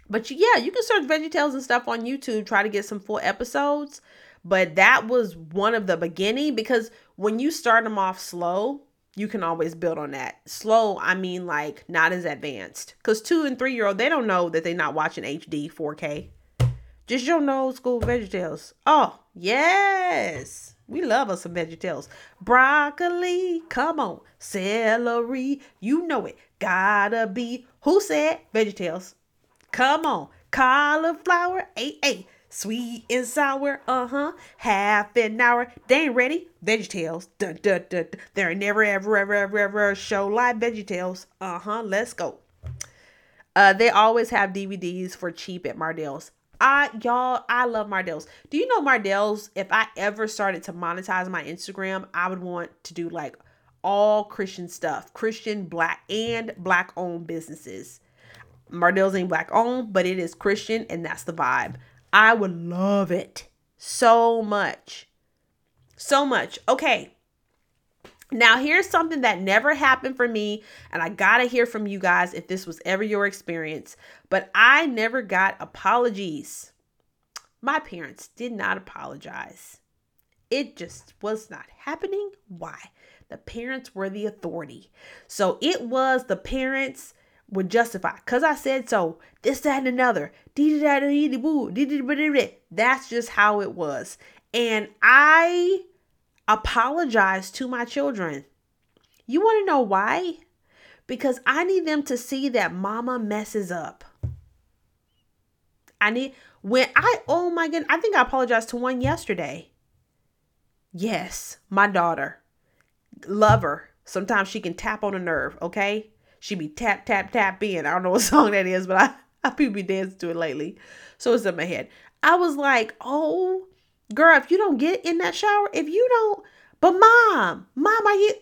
But yeah, you can search Veggie Tales and stuff on YouTube, try to get some full episodes. But that was one of the beginning because when you start them off slow, you can always build on that. Slow, I mean like not as advanced. Cause two and three year old, they don't know that they're not watching HD 4K. Just your old school VeggieTales. Oh, yes. We love us some VeggieTales. Broccoli, come on. Celery, you know it. Gotta be. Who said VeggieTales? Come on. Cauliflower, hey, hey. Sweet and sour, uh huh. Half an hour. They ain't ready. VeggieTales. Dun, dun, dun, dun. There never, ever, ever, ever, ever show live VeggieTales. Uh huh. Let's go. Uh, they always have DVDs for cheap at Mardel's. I y'all, I love Mardel's. Do you know Mardel's? If I ever started to monetize my Instagram, I would want to do like all Christian stuff, Christian black and black owned businesses. Mardel's ain't black owned, but it is Christian, and that's the vibe. I would love it so much. So much. Okay. Now, here's something that never happened for me, and I gotta hear from you guys if this was ever your experience. But I never got apologies my parents did not apologize. It just was not happening. Why? The parents were the authority. So it was the parents would justify because I said so. This, that, and another. That's just how it was. And I apologize to my children. You want to know why? Because I need them to see that mama messes up. I need when I oh my goodness, I think I apologized to one yesterday. Yes, my daughter. Love her. Sometimes she can tap on a nerve, okay? She be tap, tap, tap in. I don't know what [laughs] song that is, but I, I people be dancing to it lately. So it's in my head. I was like, oh, girl, if you don't get in that shower, if you don't, but mom, mom, are you?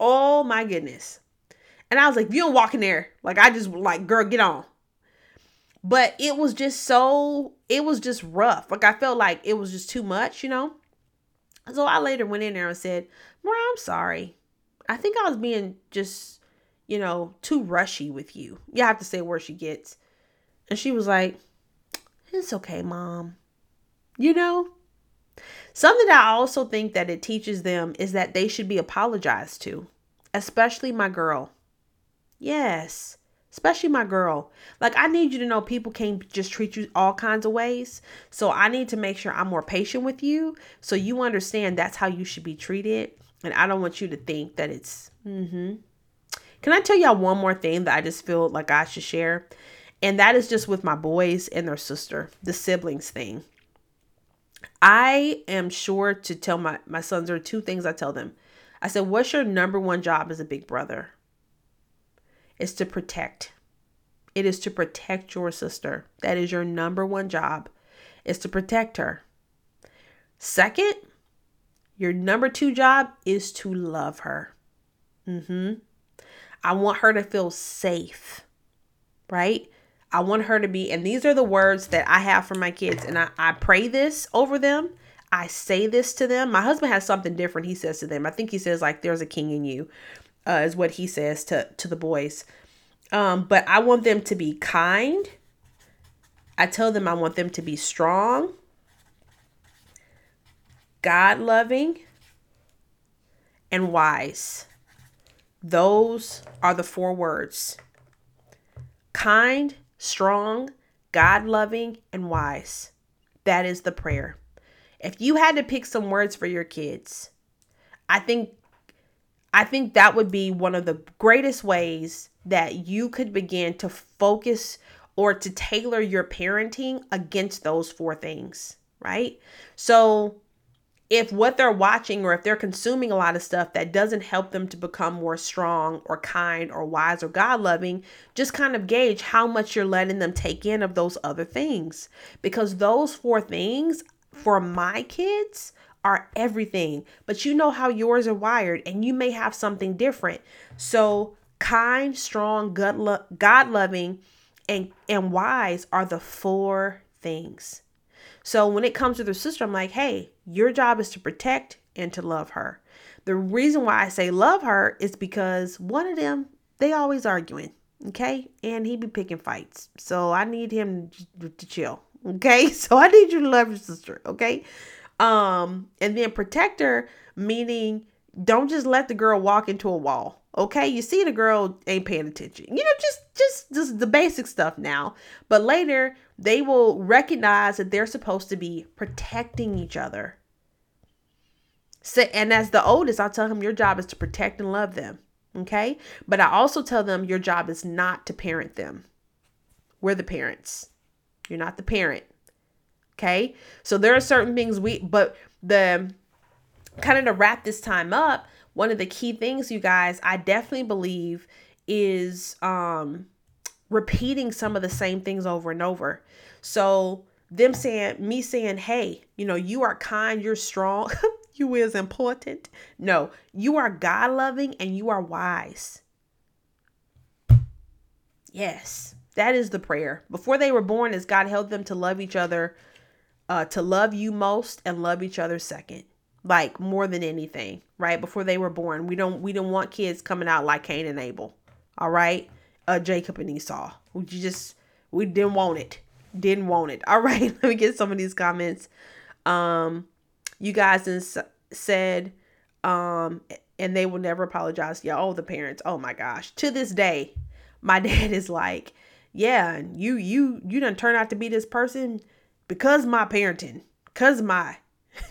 Oh my goodness. And I was like, if you don't walk in there, like I just like, girl, get on. But it was just so, it was just rough. Like I felt like it was just too much, you know? So I later went in there and said, Mariah, I'm sorry. I think I was being just, you know, too rushy with you. You have to say where she gets. And she was like, It's okay, mom. You know? Something that I also think that it teaches them is that they should be apologized to, especially my girl. Yes, especially my girl. Like, I need you to know people can't just treat you all kinds of ways. So, I need to make sure I'm more patient with you so you understand that's how you should be treated. And I don't want you to think that it's, mm hmm. Can I tell y'all one more thing that I just feel like I should share? And that is just with my boys and their sister, the siblings thing. I am sure to tell my, my sons, there are two things I tell them. I said, What's your number one job as a big brother? It's to protect. It is to protect your sister. That is your number one job, is to protect her. Second, your number two job is to love her. Mm-hmm. I want her to feel safe, right? I want her to be, and these are the words that I have for my kids, and I, I pray this over them. I say this to them. My husband has something different he says to them. I think he says, like, there's a king in you, uh, is what he says to, to the boys. Um, but I want them to be kind. I tell them I want them to be strong, God loving, and wise. Those are the four words kind, strong, God loving, and wise. That is the prayer. If you had to pick some words for your kids, I think I think that would be one of the greatest ways that you could begin to focus or to tailor your parenting against those four things, right? So if what they're watching or if they're consuming a lot of stuff that doesn't help them to become more strong or kind or wise or God loving, just kind of gauge how much you're letting them take in of those other things. Because those four things for my kids are everything. But you know how yours are wired and you may have something different. So, kind, strong, God loving, and, and wise are the four things. So when it comes to their sister, I'm like, hey, your job is to protect and to love her. The reason why I say love her is because one of them, they always arguing, okay? And he be picking fights. So I need him to chill, okay? [laughs] So I need you to love your sister, okay? Um, and then protect her, meaning don't just let the girl walk into a wall. Okay, you see the girl ain't paying attention. You know, just just just the basic stuff now. But later they will recognize that they're supposed to be protecting each other. So, and as the oldest, I'll tell him your job is to protect and love them. Okay. But I also tell them your job is not to parent them. We're the parents. You're not the parent. Okay. So there are certain things we, but the kind of to wrap this time up, one of the key things, you guys, I definitely believe is um repeating some of the same things over and over. So them saying me saying, "Hey, you know, you are kind, you're strong, [laughs] you is important." No, you are God-loving and you are wise. Yes, that is the prayer. Before they were born, as God helped them to love each other, uh, to love you most and love each other second like more than anything, right? Before they were born. We don't we don't want kids coming out like Cain and Abel. All right? Uh Jacob and Esau. We just we didn't want it. didn't want it. All right, [laughs] let me get some of these comments. Um, you guys ins- said, um, and they will never apologize. Yeah, oh, the parents. Oh my gosh. To this day, my [laughs] dad is like, yeah, you you you didn't turn out to be this person because my parenting, cause my.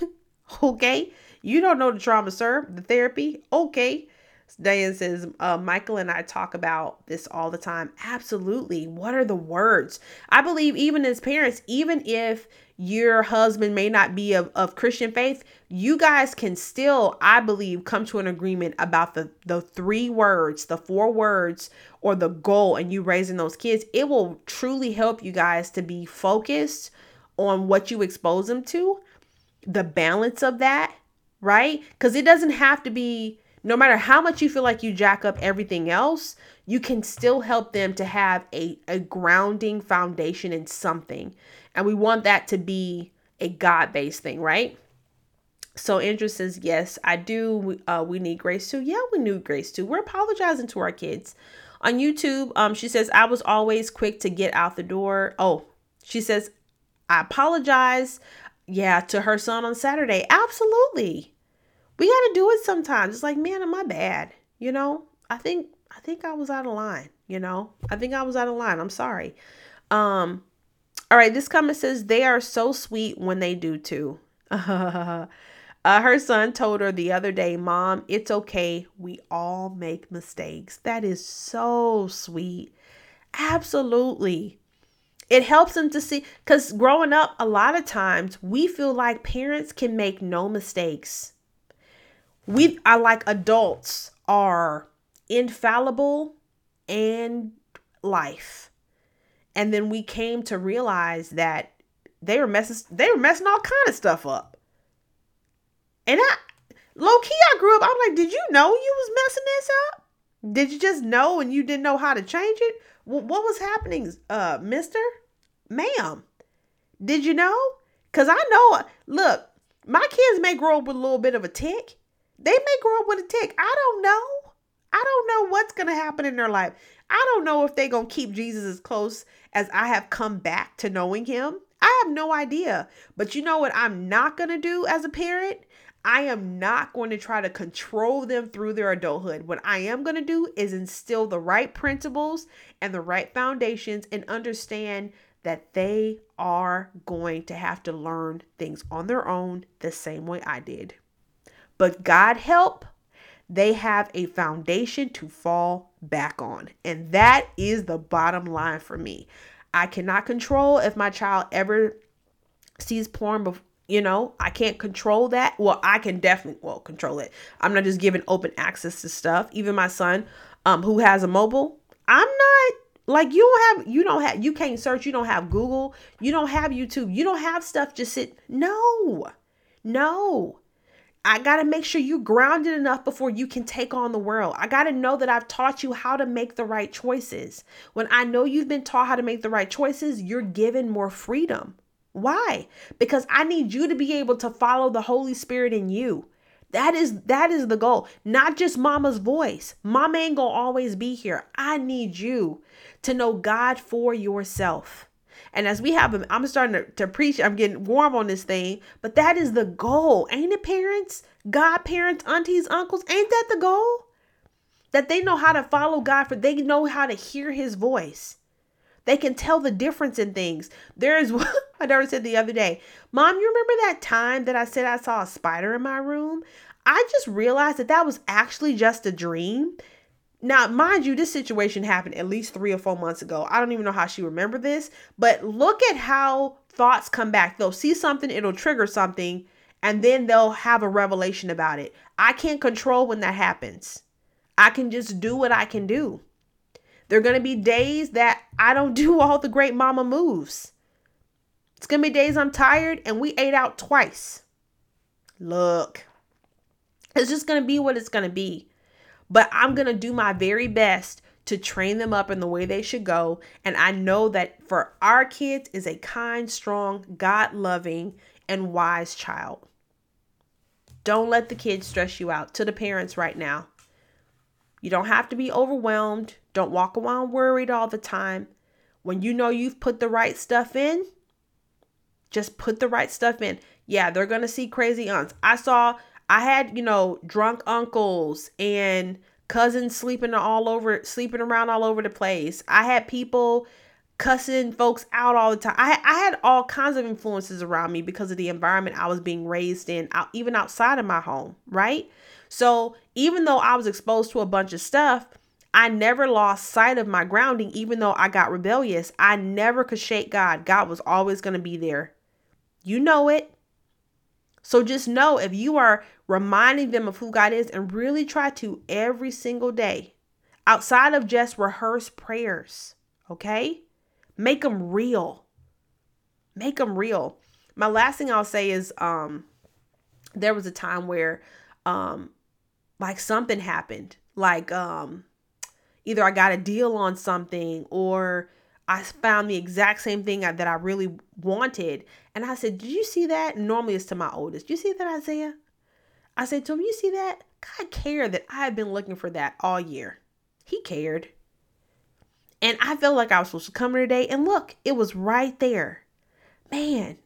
[laughs] okay, you don't know the trauma, sir. The therapy. Okay. Diane says, uh, Michael and I talk about this all the time. Absolutely. What are the words? I believe, even as parents, even if your husband may not be of, of Christian faith, you guys can still, I believe, come to an agreement about the, the three words, the four words, or the goal, and you raising those kids. It will truly help you guys to be focused on what you expose them to, the balance of that, right? Because it doesn't have to be no matter how much you feel like you jack up everything else, you can still help them to have a, a grounding foundation in something. And we want that to be a God based thing, right? So Andrew says, Yes, I do. Uh, we need grace too. Yeah, we need grace too. We're apologizing to our kids. On YouTube, um, she says, I was always quick to get out the door. Oh, she says, I apologize. Yeah, to her son on Saturday. Absolutely we got to do it sometimes. It's like, man, am I bad? You know, I think I think I was out of line. You know, I think I was out of line. I'm sorry. Um, all right. This comment says they are so sweet when they do too. [laughs] uh, her son told her the other day, "Mom, it's okay. We all make mistakes." That is so sweet. Absolutely. It helps them to see because growing up, a lot of times we feel like parents can make no mistakes we are like adults are infallible and life. And then we came to realize that they were messing they were messing all kind of stuff up. And I low key I grew up, I'm like, did you know you was messing this up? Did you just know and you didn't know how to change it? what was happening, uh, mister? Ma'am. Did you know? Cause I know look, my kids may grow up with a little bit of a tick they may grow up with a tick. I don't know. I don't know what's going to happen in their life. I don't know if they're going to keep Jesus as close as I have come back to knowing him. I have no idea. But you know what I'm not going to do as a parent? I am not going to try to control them through their adulthood. What I am going to do is instill the right principles and the right foundations and understand that they are going to have to learn things on their own the same way I did. But God help, they have a foundation to fall back on. And that is the bottom line for me. I cannot control if my child ever sees porn before you know i can't control that well i can definitely well control it i'm not just giving open access to stuff even my son um who has a mobile i'm not like you don't have you don't have you can't search you don't have google you don't have youtube you don't have stuff just sit no no I got to make sure you're grounded enough before you can take on the world. I got to know that I've taught you how to make the right choices. When I know you've been taught how to make the right choices, you're given more freedom. Why? Because I need you to be able to follow the Holy Spirit in you. That is that is the goal. Not just mama's voice. Mama ain't to always be here. I need you to know God for yourself. And as we have, I'm starting to, to preach, I'm getting warm on this thing, but that is the goal. Ain't it, parents? Godparents, aunties, uncles, ain't that the goal? That they know how to follow God, for they know how to hear his voice. They can tell the difference in things. There is [laughs] one my daughter said the other day, Mom, you remember that time that I said I saw a spider in my room? I just realized that that was actually just a dream now, mind you, this situation happened at least three or four months ago. I don't even know how she remembered this, but look at how thoughts come back. They'll see something, it'll trigger something, and then they'll have a revelation about it. I can't control when that happens. I can just do what I can do. There are going to be days that I don't [laughs] do all the great mama moves. It's going to be days I'm tired and we ate out twice. Look, it's just going to be what it's going to be. But I'm going to do my very best to train them up in the way they should go. And I know that for our kids is a kind, strong, God loving, and wise child. Don't let the kids stress you out. To the parents right now, you don't have to be overwhelmed. Don't walk around worried all the time. when you know you've put the right stuff in, just put the right stuff in. Yeah, they're going to see crazy aunts. I saw, I had, you know, drunk uncles and cousins sleeping all over, sleeping around all over the place. I had people cussing folks out all the time. I, I had all kinds of influences around me because of the environment I was being raised in, out, even outside of my home, right? So even though I was exposed to a bunch of stuff, I never lost sight of my grounding, even though I got rebellious. I never could shake God. God was always going to be there. You know it. So just know if you are reminding them of who God is and really try to every single day, outside of just rehearse prayers, okay? Make them real. Make them real. My last thing I'll say is um there was a time where um like something happened. Like um either I got a deal on something or I found the exact same thing that I really wanted. And I said, Did you see that? Normally it's to my oldest. Did you see that, Isaiah? I said to him, You see that? God cared that I had been looking for that all year. He cared. And I felt like I was supposed to come here today. And look, it was right there. Man,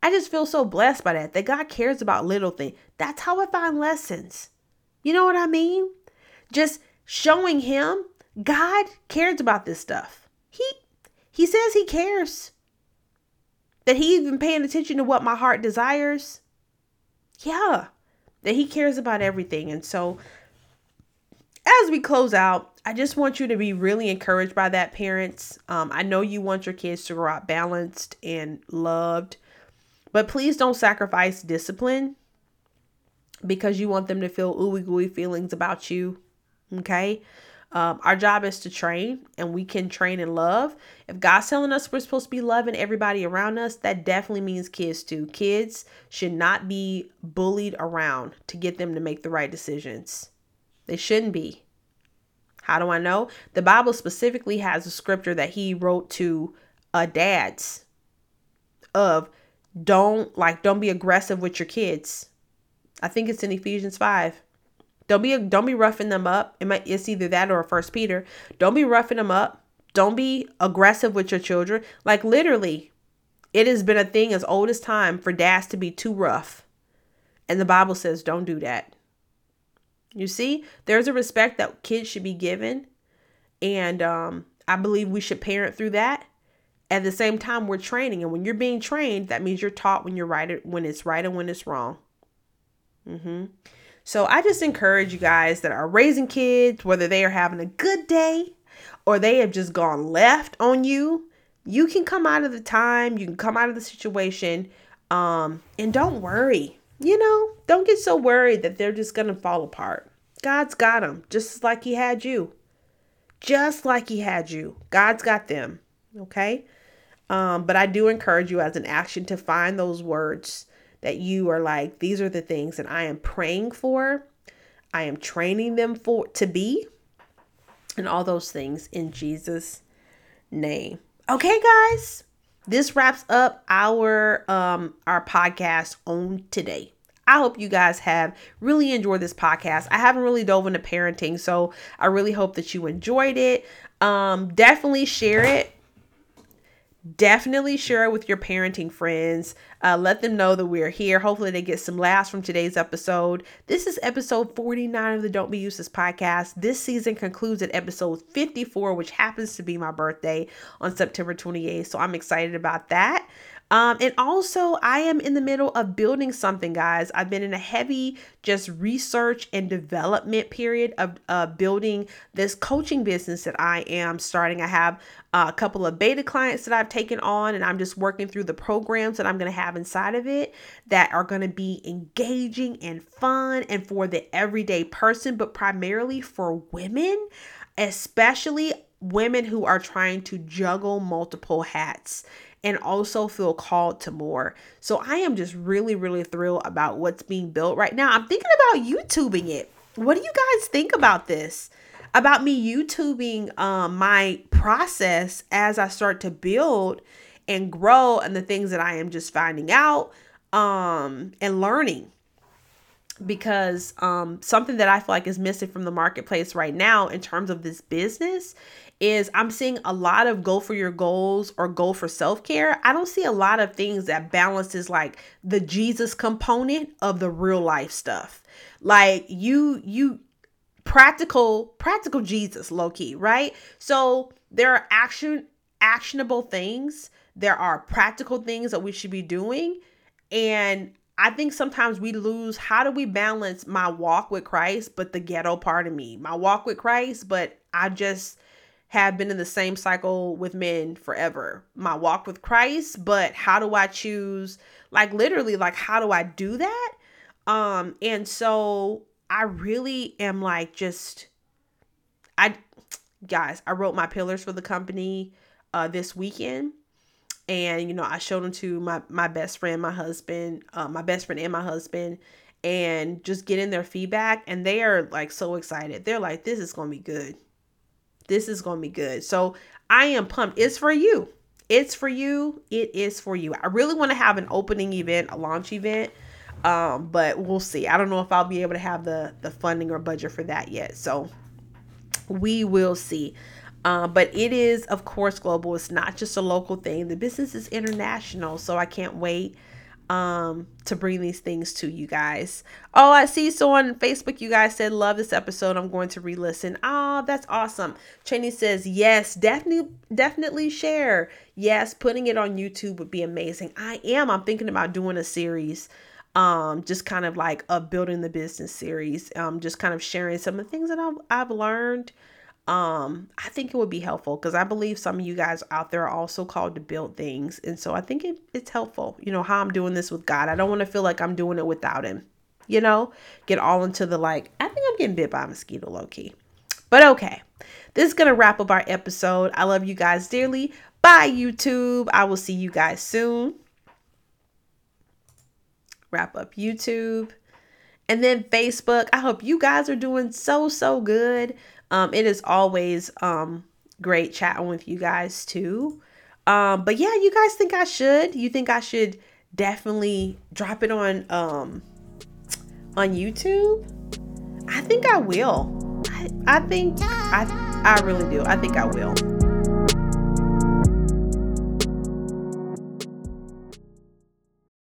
I just feel so blessed by that, that God cares about little things. That's how I find lessons. You know what I mean? Just showing Him God cares about this stuff. He he says he cares. That he's even paying attention to what my heart desires. Yeah. That he cares about everything. And so as we close out, I just want you to be really encouraged by that, parents. Um, I know you want your kids to grow up balanced and loved, but please don't sacrifice discipline because you want them to feel ooey gooey feelings about you. Okay. Um, our job is to train, and we can train in love. If God's telling us we're supposed to be loving everybody around us, that definitely means kids too. Kids should not be bullied around to get them to make the right decisions. They shouldn't be. How do I know? The Bible specifically has a scripture that he wrote to uh, dads of don't like don't be aggressive with your kids. I think it's in Ephesians 5. Don't be don't be roughing them up. It might it's either that or First Peter. Don't be roughing them up. Don't be aggressive with your children. Like literally, it has been a thing as old as time for dads to be too rough. And the Bible says don't do that. You see, there's a respect that kids should be given. And um, I believe we should parent through that. At the same time, we're training. And when you're being trained, that means you're taught when you're right, when it's right and when it's wrong. Mm-hmm. So I just encourage you guys that are raising kids, whether they are having a good day or they have just gone left on you, you can come out of the time, you can come out of the situation, um, and don't worry. You know, don't get so worried that they're just gonna fall apart. God's got them, just like He had you. Just like He had you. God's got them. Okay. Um, but I do encourage you as an action to find those words that you are like, these are the things that I am praying for, I am training them for to be, and all those things in Jesus' name. Okay, guys, this wraps up our um our podcast on today. I hope you guys have really enjoyed this podcast. I haven't really dove into parenting, so I really hope that you enjoyed it. Um, definitely share it definitely share it with your parenting friends. Uh, let them know that we're here. Hopefully, they get some laughs from today's episode. This is episode 49 of the Don't Be Useless podcast. This season concludes at episode 54, which happens to be my birthday on September 28th. So I'm excited about that. Um, and also, I am in the middle of building something, guys. I've been in a heavy just research and development period of uh, building this coaching business that I am starting. I have uh, a couple of beta clients that I've taken on, and I'm just working through the programs that I'm going to have inside of it that are going to be engaging and fun and for the everyday person, but primarily for women, especially women who are trying to juggle multiple hats and also feel called to more. So I am just really, really thrilled about what's being built right now. I'm thinking about YouTubing it. What do you guys think about this? About me YouTubing um, my process as I start to build and grow and the things that I am just finding out um, and learning. because um, something that I feel like is missing from the marketplace right now in terms of this business is I'm seeing a lot of go for your goals or go for self care. I don't see a lot of things that balances like the Jesus component of the real life stuff. Like you, you practical, practical Jesus, low key, right? So there are action, actionable things. There are practical things that we should be doing. And I think sometimes we lose how do we balance my walk with Christ, but the ghetto part of me, my walk with Christ, but I just have been in the same cycle with men forever. My walk with Christ, but how do I choose like literally like how do I do that? Um and so I really am like just I guys, I wrote my pillars for the company uh this weekend and you know i showed them to my my best friend my husband uh, my best friend and my husband and just getting their feedback and they are like so excited they're like this is gonna be good this is gonna be good. So i am pumped. It's for you. It's for you. It is for you. I really want to have an opening event a launch event um but we'll see. I don't know if i'll be able to have the the funding or budget for that yet. So we will see. Uh, but it is, of course, global. It's not just a local thing. The business is international. So I can't wait um, to bring these things to you guys. Oh, I see. So on Facebook, you guys said, Love this episode. I'm going to re listen. Oh, that's awesome. Cheney says, Yes, definitely, definitely share. Yes, putting it on YouTube would be amazing. I am. I'm thinking about doing a series um just kind of like a building the business series um just kind of sharing some of the things that I've, I've learned um i think it would be helpful because i believe some of you guys out there are also called to build things and so i think it, it's helpful you know how i'm doing this with god. I don't want to feel like i'm doing it without him you know? Get all into the like i think i'm getting bit by a mosquito low-key. But okay this is gonna wrap up our episode. I love you guys dearly. Bye youtube. I will see you guys soon. Wrap up youtube. And then facebook. I hope you guys are doing so so good um, it is always um, great chatting with you guys too. Um, but yeah, you guys think I should? You think I should definitely drop it on um, on YouTube? I think I will. I, I think I I really do. I think I will.